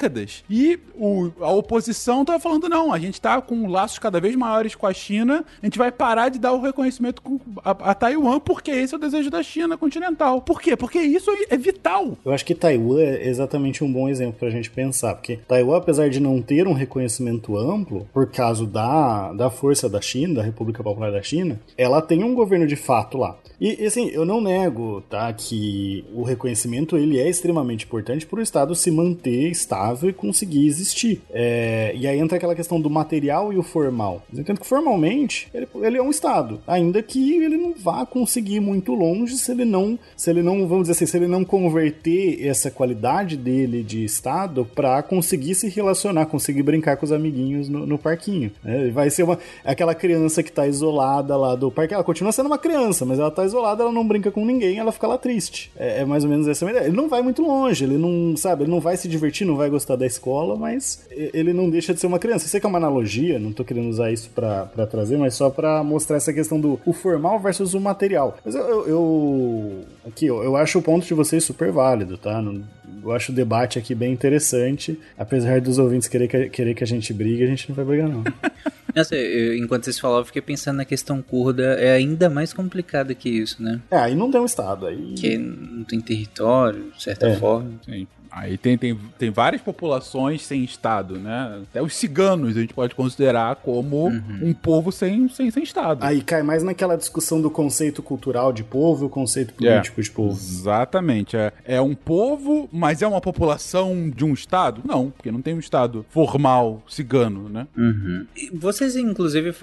E o, a oposição tava falando não, a gente tá com laços cada vez maiores com a China, a gente vai parar de dar o reconhecimento a, a Taiwan porque esse é o desejo da China continental. Por quê? Porque isso é vital.
Eu acho que Taiwan é exatamente um bom exemplo pra gente pensar, porque Taiwan, apesar de não ter um reconhecimento amplo, por causa da, da força da China, da República Popular da China, ela tem um governo de fato lá. E, e, assim, eu não nego, tá, que o reconhecimento ele é extremamente importante para o Estado se manter estável e conseguir existir. É, e aí entra aquela questão do material e o formal. Eu entendo que formalmente ele, ele, é um estado, ainda que ele não vá conseguir muito longe se ele não, se ele não, vamos dizer assim, se ele não converter essa qualidade dele de estado para conseguir se relacionar, conseguir brincar com os amiguinhos no, no parquinho. Né? Vai ser uma aquela criança que tá isolada lá do parque, ela continua sendo uma criança, mas ela tá isolada, ela não brinca com ninguém, ela fica lá triste. É, é mais ou menos essa ideia. Ele não vai muito longe, ele não, sabe, ele não vai se divertir, não vai gostar da escola, mas ele não deixa de ser uma criança. Eu sei que é uma analogia, não tô querendo usar isso para trazer, mas só para mostrar essa questão do o formal versus o material. Mas eu, eu, eu aqui, eu, eu acho o ponto de vocês super válido, tá? Eu acho o debate aqui bem interessante, apesar dos ouvintes querer que, querer que a gente brigue, a gente não vai brigar não.
Nossa, eu, enquanto vocês falavam, eu fiquei pensando na questão curda. É ainda mais complicada que isso, né?
É, aí não tem um estado. Aí...
Que não tem território, de certa é. forma.
Sim. Aí tem, tem, tem várias populações sem Estado, né? Até os ciganos a gente pode considerar como uhum. um povo sem, sem, sem Estado.
Aí cai mais naquela discussão do conceito cultural de povo e o conceito é. político é, de povo.
Exatamente. É, é um povo, mas é uma população de um Estado? Não, porque não tem um Estado formal cigano, né?
Uhum. Vocês, inclusive,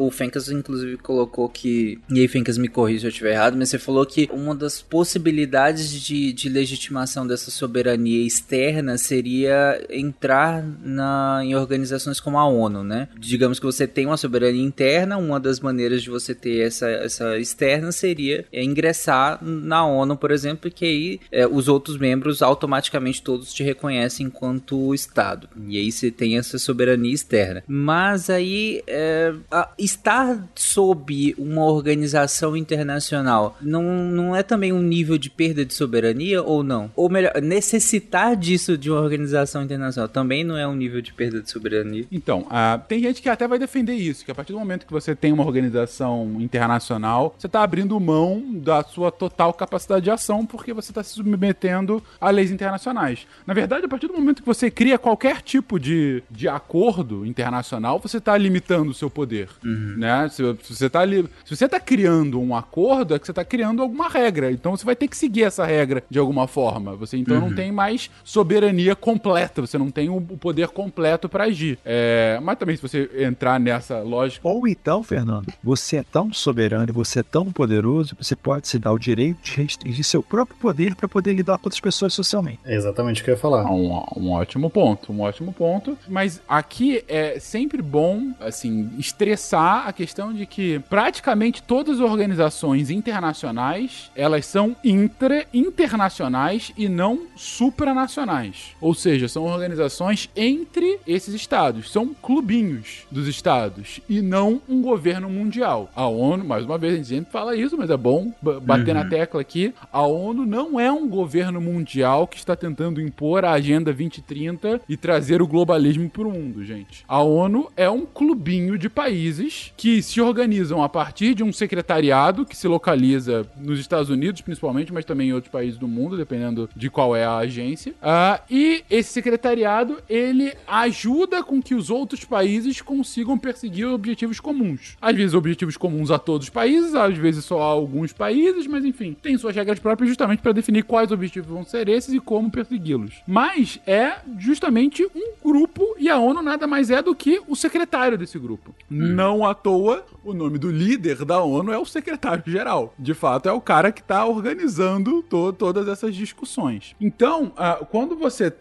o Fencas, inclusive, colocou que. E aí, Fencas, me corrija se eu estiver errado, mas você falou que uma das possibilidades de, de legitimação dessa soberania externa seria entrar na, em organizações como a ONU, né? Digamos que você tem uma soberania interna, uma das maneiras de você ter essa, essa externa seria é, ingressar na ONU, por exemplo, que aí é, os outros membros automaticamente todos te reconhecem enquanto Estado. E aí você tem essa soberania externa. Mas aí é, estar sob uma organização internacional não, não é também um nível de perda de soberania ou não? Ou melhor, necessitar necessitar disso de uma organização internacional também não é um nível de perda de soberania.
Então, uh, tem gente que até vai defender isso, que a partir do momento que você tem uma organização internacional, você está abrindo mão da sua total capacidade de ação porque você está se submetendo a leis internacionais. Na verdade, a partir do momento que você cria qualquer tipo de, de acordo internacional, você está limitando o seu poder. Uhum. Né? Se, se você está se você tá criando um acordo, é que você está criando alguma regra. Então você vai ter que seguir essa regra de alguma forma. Você então uhum. não tem mais mais soberania completa, você não tem o poder completo para agir. É, mas também, se você entrar nessa lógica.
Ou então, Fernando, você é tão soberano, você é tão poderoso, você pode se dar o direito de restringir seu próprio poder para poder lidar com outras pessoas socialmente.
É exatamente o que eu ia falar.
Um, um ótimo ponto, um ótimo ponto. Mas aqui é sempre bom, assim, estressar a questão de que praticamente todas as organizações internacionais elas são intra internacionais e não super supranacionais. Ou seja, são organizações entre esses estados. São clubinhos dos estados e não um governo mundial. A ONU, mais uma vez, a gente sempre fala isso, mas é bom bater uhum. na tecla aqui. A ONU não é um governo mundial que está tentando impor a Agenda 2030 e trazer o globalismo para o mundo, gente. A ONU é um clubinho de países que se organizam a partir de um secretariado que se localiza nos Estados Unidos, principalmente, mas também em outros países do mundo, dependendo de qual é a agência Uh, e esse secretariado, ele ajuda com que os outros países consigam perseguir objetivos comuns. Às vezes objetivos comuns a todos os países, às vezes só a alguns países, mas enfim, tem suas regras próprias justamente para definir quais objetivos vão ser esses e como persegui-los. Mas é justamente um grupo e a ONU nada mais é do que o secretário desse grupo. Hum. Não à toa, o nome do líder da ONU é o secretário-geral. De fato, é o cara que está organizando to todas essas discussões. Então, quando você.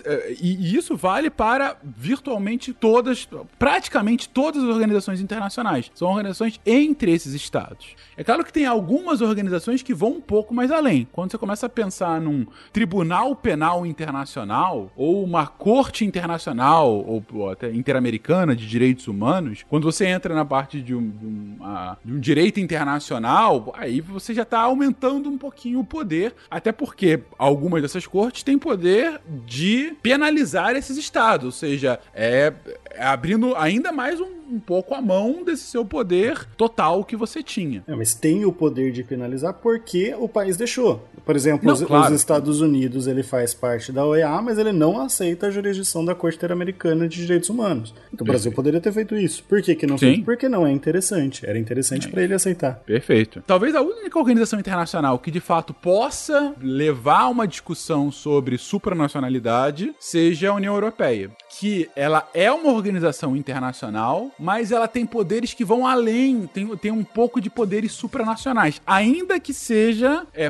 E, e, isso vale para virtualmente todas, praticamente todas as organizações internacionais. São organizações entre esses estados. É claro que tem algumas organizações que vão um pouco mais além. Quando você começa a pensar num tribunal penal internacional, ou uma corte internacional, ou, ou até interamericana de direitos humanos, quando você entra na parte de um, de um, uh, de um direito internacional, aí você já está aumentando um pouquinho o poder, até porque algumas dessas cortes têm poder poder de penalizar esses estados, ou seja, é, é abrindo ainda mais um, um, pouco a mão desse seu poder total que você tinha.
É, mas tem o poder de penalizar porque o país deixou. Por exemplo,
Não,
os,
claro.
os Estados Unidos ele faz parte da OEA, mas ele não aceita a jurisdição da Corte Interamericana de Direitos Humanos. Então o Brasil poderia ter feito isso. Por que, que não
Sim.
fez? Porque não é interessante. Era interessante pra ele aceitar.
Perfeito. Talvez a única organização internacional que de fato possa levar a uma discussão sobre supranacionalidade seja a União Europeia. Que ela é uma organização internacional, mas ela tem poderes que vão além, tem, tem um pouco de poderes supranacionais, ainda que seja é,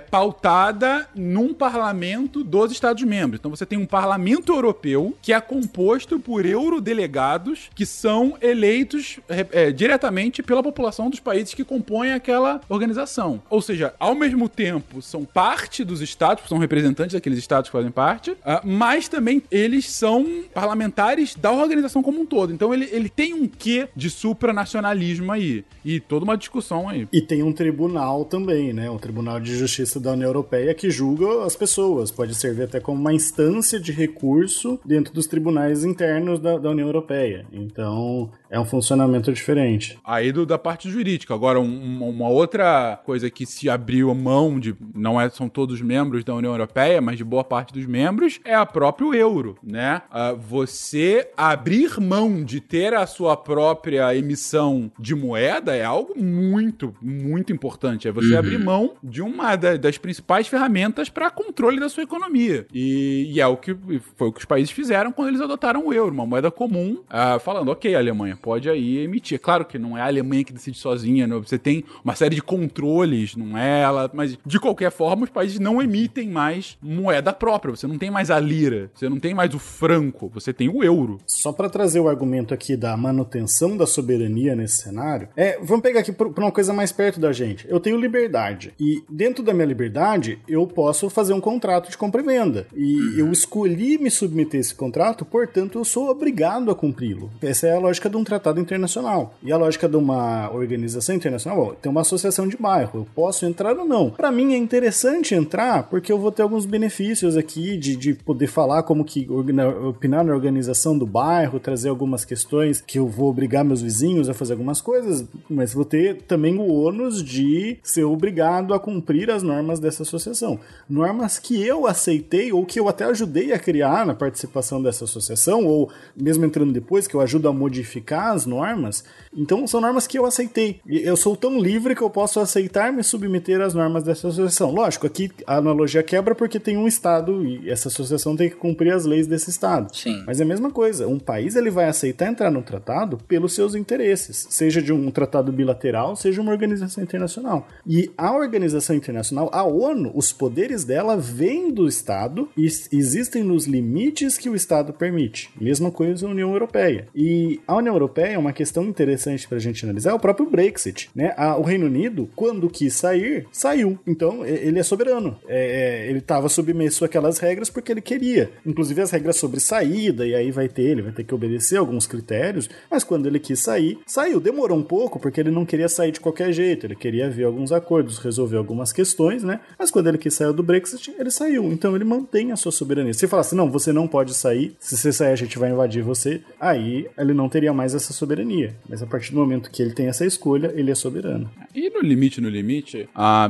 pautada num parlamento dos Estados-membros. Então você tem um parlamento europeu que é composto por eurodelegados que são eleitos é, é, diretamente pela população dos países que compõem aquela organização. Ou seja, ao mesmo tempo são parte dos estados, são representantes daqueles estados que fazem parte, ah, mas também eles são parlamentares da organização como um todo. Então ele, ele tem um quê de supranacionalismo aí. E toda uma discussão aí.
E tem um tribunal também, né? Um tribunal de justiça da União Europeia que julga as pessoas. Pode servir até como uma instância de recurso dentro dos tribunais internos da, da União Europeia. Então, é um funcionamento diferente.
Aí do, da parte jurídica. Agora, um- uma outra coisa que se abriu mão de. Não é, são todos membros da União Europeia, mas de boa parte dos membros, é a próprio euro, né? Ah, você abrir mão de ter a sua própria emissão de moeda é algo muito, muito importante. É você abrir mão de uma da- das principais ferramentas para controle da sua economia. E, e é o que foi o que os países fizeram quando eles adotaram o euro, uma moeda comum, ah, falando, ok, Alemanha, pode aí emitir. Claro que não é a Alemanha que decide sozinha, né? você tem uma série de controles, não é ela, mas de qualquer forma os países não emitem mais moeda própria, você não tem mais a lira, você não tem mais o franco, você tem o euro.
Só para trazer o argumento aqui da manutenção da soberania nesse cenário, é, vamos pegar aqui para uma coisa mais perto da gente. Eu tenho liberdade e dentro da minha liberdade eu posso fazer um contrato de compra e venda. E eu escolhi me submeter a esse contrato, portanto eu sou obrigado a cumpri-lo. Essa é a lógica de um tratado internacional. E a lógica de uma organização internacional, bom, tem uma associação de bairro, eu posso entrar ou não. Para mim é interessante entrar porque eu vou ter alguns benefícios aqui de, de poder falar como que opinar na organização do bairro, trazer algumas questões que eu vou obrigar meus vizinhos a fazer algumas coisas, mas vou ter também o ônus de ser obrigado a cumprir as normas dessa associação. Normas que eu aceitei ou que eu até ajudei a criar na participação dessa associação, ou mesmo entrando depois, que eu ajudo a modificar as normas. Então são normas que eu aceitei. Eu sou tão livre que eu posso aceitar me submeter às normas dessa associação. Lógico, aqui a analogia quebra porque tem um Estado e essa associação tem que cumprir as leis desse Estado.
Sim.
Mas é a mesma coisa. Um país ele vai aceitar entrar no tratado pelos seus interesses, seja de um tratado bilateral, seja uma organização internacional. E a organização internacional, a ONU, os poderes dela vêm do Estado e existem nos limites que o Estado permite. Mesma coisa a União Europeia. E a União Europeia é uma questão interessante para a gente analisar, é o próprio Brexit. Né? A- o Reino Unido, quando quis sair, saiu. Então ele é soberano. É, é, ele estava submisso àquelas regras porque ele queria. Inclusive as regras sobre saída, e aí vai ter, ele vai ter que obedecer alguns critérios. Mas quando ele quis sair, saiu. Demorou um pouco porque ele não queria sair de qualquer jeito. Ele queria ver alguns acordos, resolver algumas questões, né? Mas quando ele quis sair do Brexit, ele saiu. Então ele mantém a sua soberania. Se falasse, não, você não pode sair, se você sair a gente vai invadir você, aí ele não teria mais essa soberania. Mas a partir do momento que ele tem essa escolha, ele é soberano.
E no limite, no limite, ah,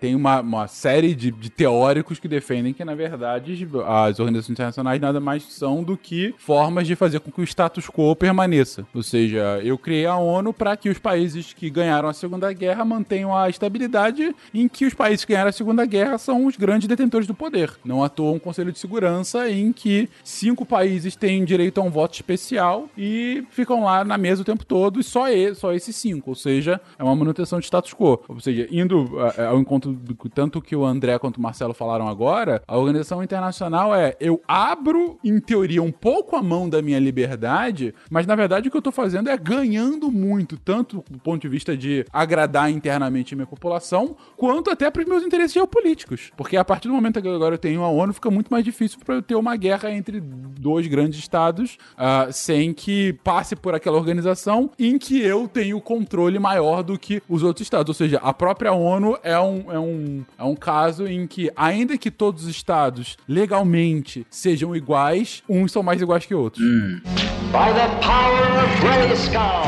tem uma, uma série de, de teóricos que defendem que, na verdade, as organizações internacionais nada mais são do que formas de fazer com que o status quo permaneça. Ou seja, eu criei a ONU para que os países que ganharam a Segunda Guerra mantenham a estabilidade em que os países que ganharam a Segunda Guerra são os grandes detentores do poder. Não à toa um Conselho de Segurança em que cinco países têm direito a um voto especial e ficam lá na mesa o tempo todo e só, e, só esses cinco. Ou seja, é uma manutenção de status quo. Ou seja, indo ah, ao encontro do tanto que o André quanto o Marcelo falaram agora, a organização internacional é eu abro, em teoria, um pouco a mão da minha liberdade, mas na verdade o que eu tô fazendo é ganhando muito, tanto do ponto de vista de agradar internamente a minha população, quanto até para os meus interesses geopolíticos. Porque a partir do momento que agora eu tenho a ONU, fica muito mais difícil para eu ter uma guerra entre dois grandes estados, ah, sem que passe por aquela organização em que eu tenho controle maior do que os outros estados. Ou seja, a própria ONU é um, é um, é um caso em que, ainda que todos os estados legalmente sejam iguais, uns são mais iguais que outros.
By the power of Grayskull.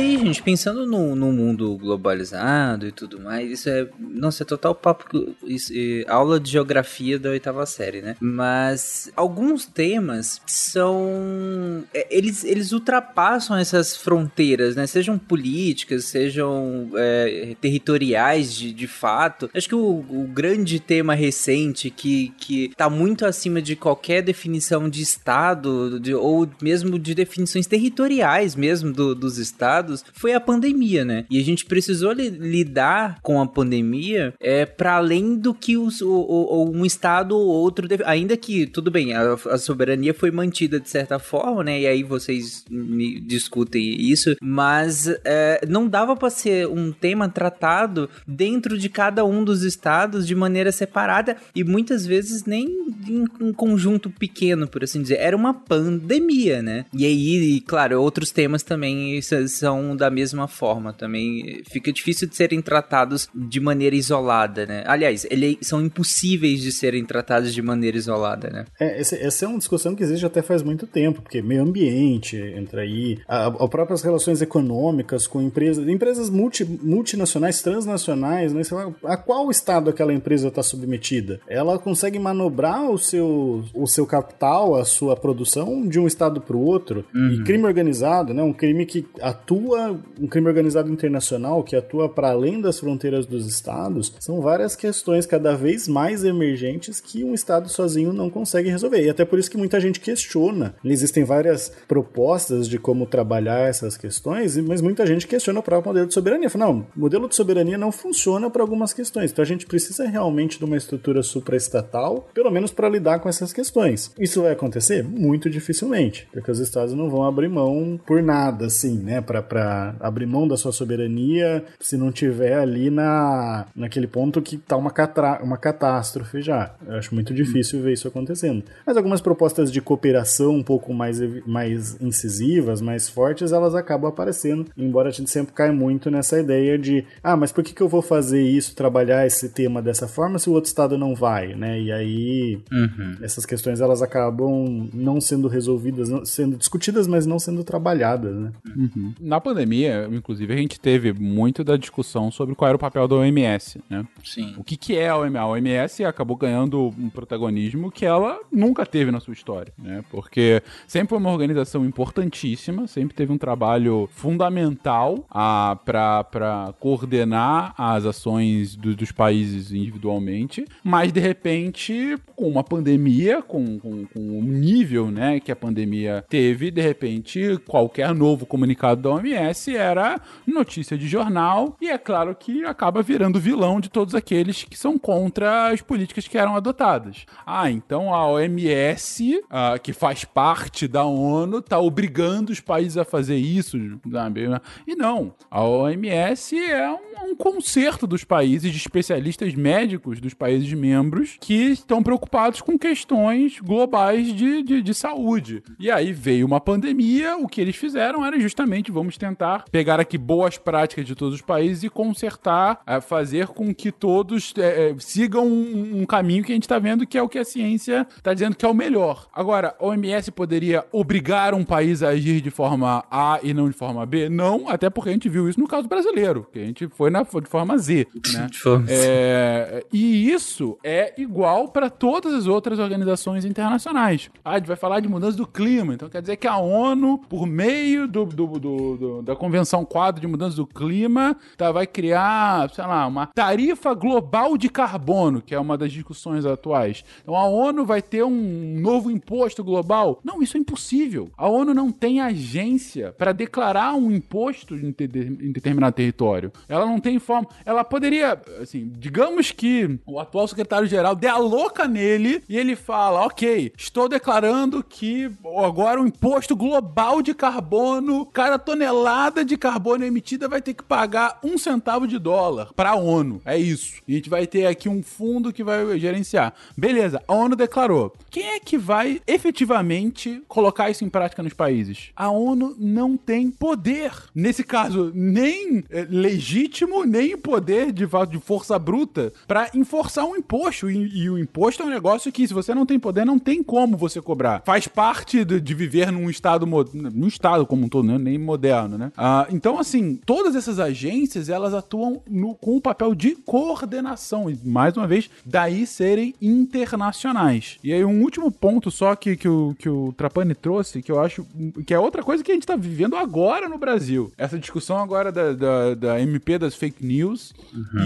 Gente, pensando no, no mundo globalizado e tudo mais, isso é. Nossa, é total papo. Isso, é, aula de geografia da oitava série, né? Mas alguns temas são. é, Eles, eles ultrapassam essas fronteiras, né? Sejam políticas, sejam é, territoriais de, de fato. Acho que o, o grande tema recente que, que tá muito acima de qualquer definição de Estado, de- ou mesmo de definições territoriais mesmo do- dos estados, foi a pandemia, né? E a gente precisou li- lidar com a pandemia é, para além do que os- o- o- um Estado ou outro, deve- ainda que, tudo bem, a, a soberania foi mantida de certa forma, né? E aí vocês discutem isso, mas é, não dava para ser um tema tratado dentro de cada um dos estados de maneira separada e muitas vezes nem em um conjunto pequeno, por assim dizer. Era uma pandemia, né? E aí, claro, outros temas também s- são da mesma forma. Também fica difícil de serem tratados de maneira isolada, né? Aliás, eles são impossíveis de serem tratados de maneira isolada, né?
É, esse- essa é uma discussão que existe até faz muito tempo, porque meio ambiente entra aí, a, a próprias relações econômicas com empresas, empresas multi, multinacionais, transnacionais, né? Sei lá, a qual estado aquela empresa está submetida? Ela consegue manobrar o seu, o seu capital, a sua produção de um estado para o outro. E crime organizado, né? Um crime que atua, um crime organizado internacional que atua para além das fronteiras dos estados, são várias questões cada vez mais emergentes que um estado sozinho não consegue resolver. E até por isso que muita gente questiona. Existem várias propostas de como trabalhar essas questões, mas muita gente questiona o próprio modelo de soberania. Fala, não, o modelo de soberania não funciona para algumas questões. Então a gente precisa realmente de uma estrutura supraestatal, pelo menos para lidar com essas questões. Isso vai acontecer? Muito dificilmente, porque os estados não vão abrir mão por nada, assim, né? Para abrir mão da sua soberania se não tiver ali na, naquele ponto que tá uma, catra, uma catástrofe já. Eu acho muito difícil ver isso acontecendo. Mas algumas propostas de cooperação um pouco mais, mais incisivas, mais fortes, elas acabam aparecendo, embora a gente sempre caia muito nessa ideia de ah, mas por que, que eu vou fazer isso, trabalhar esse tema dessa forma se o outro estado não vai, né? E aí essas questões elas acabam não sendo resolvidas, não- sendo discutidas, mas não sendo trabalhadas, né?
Na pandemia, inclusive, a gente teve muito da discussão sobre qual era o papel da OMS, né?
Sim.
O que, que é a OMS? A OMS acabou ganhando um protagonismo que ela nunca teve na sua história, né? Porque sempre foi uma organização importantíssima, sempre teve um trabalho fundamental para coordenar as ações do- dos países individualmente, mas de repente, com uma pandemia, com, com, com o nível né, que a pandemia teve, de repente, qualquer novo comunicado da OMS era notícia de jornal, e é claro que acaba virando vilão de todos aqueles que são contra as políticas que eram adotadas. Ah, então a OMS, ah, que faz parte da ONU, está obrigando os países a fazer isso, sabe? E não, a OMS é um, um dos países, de especialistas médicos dos países membros que estão preocupados com questões globais de, de, de saúde. E aí veio uma pandemia, o que eles fizeram era justamente vamos tentar pegar aqui boas práticas de todos os países e consertar, eh, fazer com que todos eh, sigam um, um caminho que a gente está vendo que é o que a ciência está dizendo que é o melhor. Agora, a OMS poderia obrigar um país a agir de forma A e não de forma B? Não, até porque a gente viu isso no caso brasileiro, que a gente foi na, de forma Z, né? É, e isso é igual para todas as outras organizações internacionais. Ah, a gente vai falar de mudança do clima, então quer dizer que a ONU, por meio do, do- do- do- da Convenção Quadro de Mudança do Clima, tá, vai criar, sei lá, uma tarifa global de carbono, que é uma das discussões atuais. Então a ONU vai ter um novo imposto global? Não, isso é impossível. A ONU não tem agência para declarar um imposto em, te- em determinado território. Ela não tem forma. Ela poderia, assim, digamos que o atual secretário-geral dê a louca nele e ele fala: ok, estou declarando que agora o imposto global de carbono, cada tonelada de carbono emitida vai ter que pagar um centavo de dólar para a ONU. É isso. A gente vai ter aqui um fundo que vai gerenciar. Beleza, a ONU declarou. Quem é que vai efetivamente colocar isso em prática nos países? A ONU não tem poder. Nesse caso, nem eh, legítimo, nem poder de, de força bruta para enforçar um imposto. E, e o imposto é um negócio que, se você não tem poder, não tem como você cobrar. Faz parte de, de viver num estado, num estado como um todo, né? nem moderno, né? Ah, então, assim, todas essas agências, elas atuam no- com o papel de coordenação, e mais uma vez, daí serem internacionais. E aí, um último ponto só que, que, o, que o Trapani trouxe, que eu acho que é outra coisa que a gente tá vivendo agora no Brasil. Essa discussão agora da, da, da MP das fake news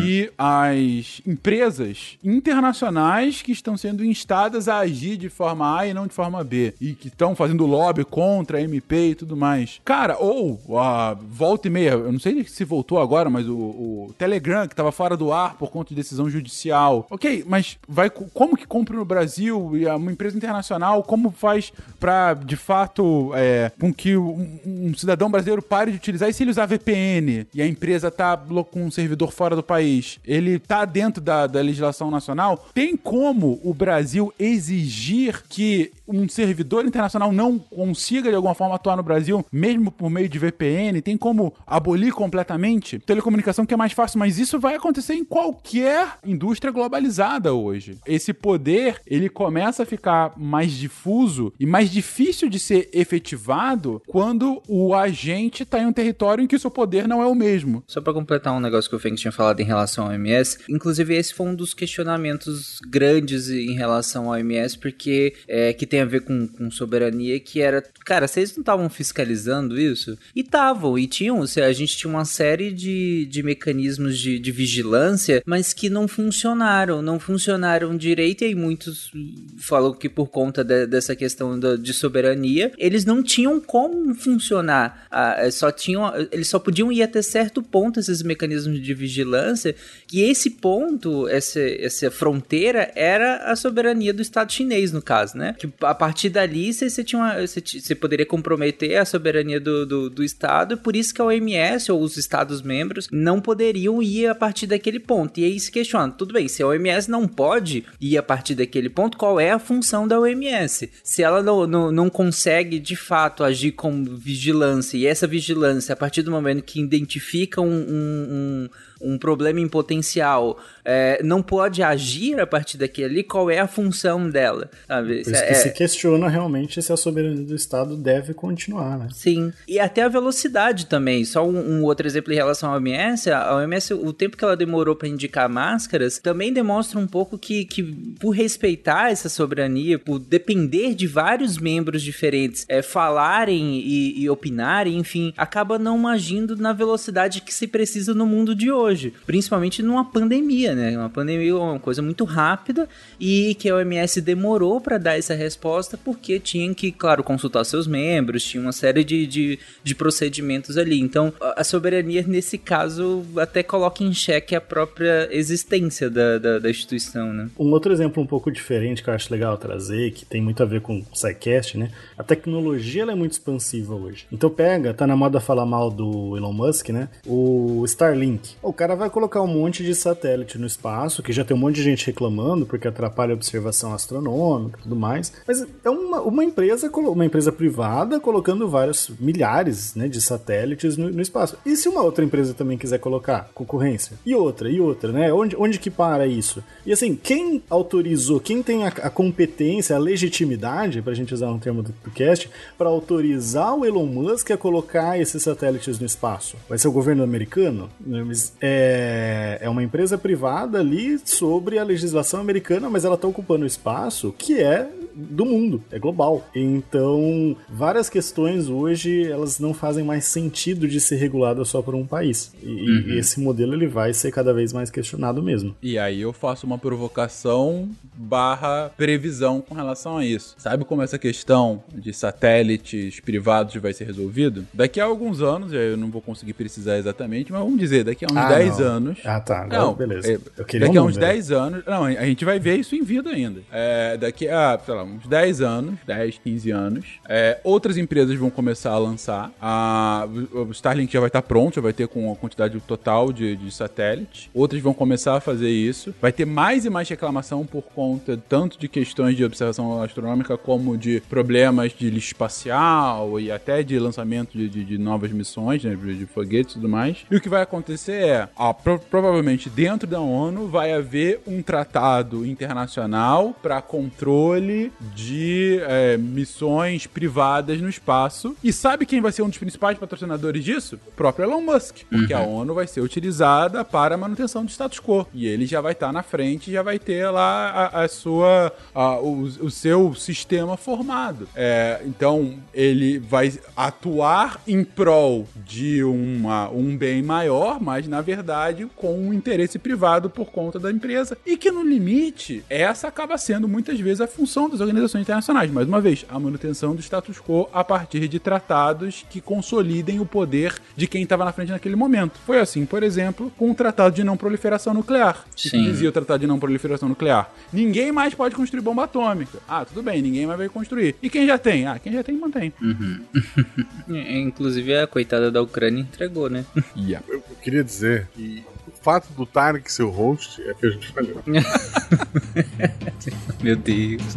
e as empresas internacionais que estão sendo instadas a agir de forma A e não de forma B. E que estão fazendo lobby contra a MP e tudo mais. Cara, ou a volta e meia, eu não sei se voltou agora, mas o, o Telegram, que estava fora do ar por conta de decisão judicial. Ok, mas vai co- como que compra no Brasil e uma empresa internacional, como faz pra, de fato, é, com que um, um cidadão brasileiro pare de utilizar? E se ele usar VPN e a empresa tá lo- com um servidor fora do país, ele tá dentro da, da legislação nacional? Tem como o Brasil exigir que um servidor internacional não consiga de alguma forma atuar no Brasil, mesmo por meio de VPN? Tem como abolir completamente? Telecomunicação que é mais fácil, mas isso vai acontecer em qualquer indústria globalizada hoje. Esse poder, ele começa a ficar mais difuso e mais difícil de ser efetivado quando o agente está em um território em que o seu poder não é o mesmo.
Só pra completar um negócio que o Feng tinha falado em relação ao OMS, inclusive esse foi um dos questionamentos grandes em relação ao OMS, porque é, que tem a ver com, com soberania, que era, cara, vocês não estavam fiscalizando isso? E estavam, e tinham, a gente tinha uma série de, de mecanismos de, de vigilância, mas que não funcionaram, não funcionaram direito, e aí muitos falam que por conta de- dessa questão da- de soberania, eles não tinham como funcionar, ah, é, só tinham, eles só podiam ir até certo ponto esses mecanismos de vigilância, que esse ponto, essa, essa fronteira era a soberania do Estado chinês, no caso, né? Que a partir dali você, você tinha uma- você, você poderia comprometer a soberania do, do, do Estado, por isso que a OMS ou os Estados-membros não poderiam ir a partir daquele ponto. E aí se questiona, tudo bem, se a OMS não pode ir a partir daquele ponto, qual é a função da OMS? Se ela não, não, não consegue de fato agir como vigilância, e essa vigilância, a partir do momento que identifica um, um, um um problema em potencial, é, não pode agir a partir daquele ali, qual é a função dela? Sabe?
Por isso que
É-
se questiona realmente se a soberania do Estado deve continuar, né?
Sim. E até a velocidade também. Só um, um outro exemplo em relação à OMS. A OMS, o tempo que ela demorou para indicar máscaras, também demonstra um pouco que, que, por respeitar essa soberania, por depender de vários membros diferentes é, falarem e, e opinarem, enfim, acaba não agindo na velocidade que se precisa no mundo de hoje. Principalmente numa pandemia, né? Uma pandemia é uma coisa muito rápida e que a OMS demorou para dar essa resposta porque tinha que, claro, consultar seus membros, tinha uma série de, de, de procedimentos ali. Então, a soberania, nesse caso, até coloca em xeque a própria existência da, da, da instituição, né?
Um outro exemplo um pouco diferente que eu acho legal trazer, que tem muito a ver com o SciCast, né? A tecnologia é muito expansiva hoje. Então pega, tá na moda falar mal do Elon Musk, né? O Starlink. O cara vai colocar um monte de satélite no espaço, que já tem um monte de gente reclamando porque atrapalha a observação astronômica e tudo mais. Mas é uma, uma empresa, uma empresa privada colocando vários milhares né, de satélites no, no espaço. E se uma outra empresa também quiser colocar concorrência? E outra, e outra, né? Onde, onde que para isso? E assim, quem autorizou, quem tem a, a competência, a legitimidade, pra gente usar um termo do, do cast, para autorizar o Elon Musk a colocar esses satélites no espaço? Vai ser o governo americano? Né, Mas é, é uma empresa privada ali sobre a legislação americana, mas ela tá ocupando espaço que é do mundo, é global. Então, várias questões hoje elas não fazem mais sentido de ser reguladas só por um país. E, e esse modelo ele vai ser cada vez mais questionado mesmo.
E aí eu faço uma provocação barra previsão com relação a isso. Sabe como essa questão de satélites privados vai ser resolvido? Daqui a alguns anos, eu não vou conseguir precisar exatamente, mas vamos dizer, daqui a uns
Ah,
10
não.
anos.
Ah, tá. Agora,
Não,
beleza.
é,
Eu queria
daqui a uns
número.
10 anos. Não, a gente vai ver isso em vida ainda. É, daqui a, sei lá, uns 10 anos, 10, 15 anos, é, outras empresas vão começar a lançar. A, o Starlink já vai estar pronto, já vai ter com a quantidade total de, de satélites. Outras vão começar a fazer isso. Vai ter mais e mais reclamação por conta tanto de questões de observação astronômica como de problemas de lixo espacial e até de lançamento de, de- de novas missões, né, de, foguetes e tudo mais. E o que vai acontecer é, ó, pro- provavelmente dentro da ONU vai haver um tratado internacional para controle de é, missões privadas no espaço. E sabe quem vai ser um dos principais patrocinadores disso? O próprio Elon Musk. Porque a ONU vai ser utilizada para a manutenção do status quo. E ele já vai estar na frente, já vai ter lá a, a sua, a- o, o seu sistema formado. É, então, ele vai atuar em prol de uma, um bem maior, mas na verdade com um interesse privado por conta da empresa. E que no limite, essa acaba sendo muitas vezes a função das organizações internacionais. Mais uma vez, a manutenção do status quo a partir de tratados que consolidem o poder de quem estava na frente naquele momento. Foi assim, por exemplo, com o Tratado de Não Proliferação Nuclear. O que
Sim.
dizia o Tratado de Não Proliferação Nuclear? Ninguém mais pode construir bomba atômica. Ah, tudo bem, ninguém mais vai construir. E quem já tem? Ah, quem já tem, mantém.
É, Inclusive a coitada da Ucrânia entregou, né?
Yeah.
Eu, eu queria dizer que fato do Tarek ser o host é que a gente falhou.
Meu Deus.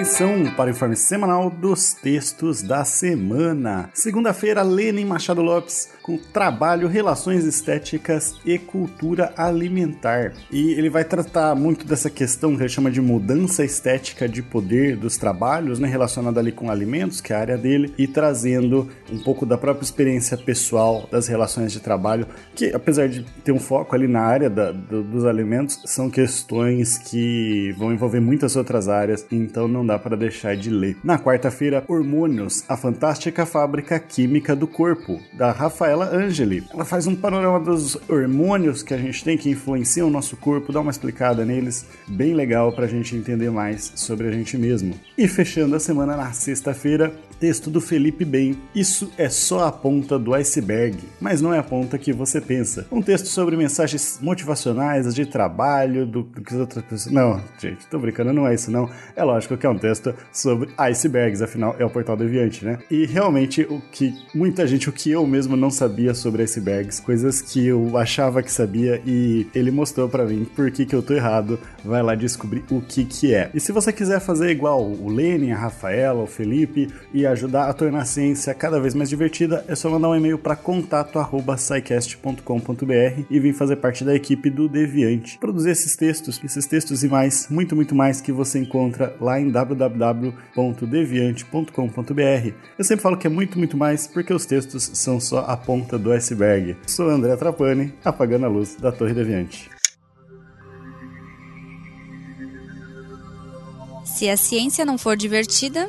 Atenção para o informe semanal dos textos da semana. Segunda-feira, Lenin Machado Lopes com trabalho, relações estéticas e cultura alimentar. E ele vai tratar muito dessa questão que ele chama de mudança estética de poder dos trabalhos, né, relacionada ali com alimentos, que é a área dele, e trazendo um pouco da própria experiência pessoal das relações de trabalho, que apesar de ter um foco ali na área da- do- dos alimentos, são questões que vão envolver muitas outras áreas, então não dá para deixar de ler. Na quarta-feira, Hormônios, a fantástica fábrica química do corpo, da Rafaela Angeli. Ela faz um panorama dos hormônios que a gente tem que influenciam o nosso corpo, dá uma explicada neles, bem legal pra gente entender mais sobre a gente mesmo. E fechando a semana na sexta-feira, texto do Felipe Bem. Isso é só a ponta do iceberg, mas não é a ponta que você pensa. Um texto sobre mensagens motivacionais de trabalho, do, do que as outras pessoas. Não, gente, tô brincando, não é isso não. É lógico que é um texto sobre icebergs, afinal é o portal deviante, né? E realmente o que muita gente, o que eu mesmo não sabia sobre icebergs, coisas que eu achava que sabia e ele mostrou pra mim por que, que eu tô errado. Vai lá descobrir o que que é. E se você quiser fazer igual o Lenin, a Rafaela, o Felipe e ajudar a tornar a ciência cada vez mais divertida, é só mandar um e-mail para contato@scicast.com.br e vir fazer parte da equipe do Deviante. Produzir esses textos, esses textos e mais, muito muito mais que você encontra lá em www.deviante.com.br. Eu sempre falo que é muito muito mais porque os textos são só a ponta do iceberg. Sou André Trapani, apagando a luz da Torre Deviante.
Se a ciência não for divertida,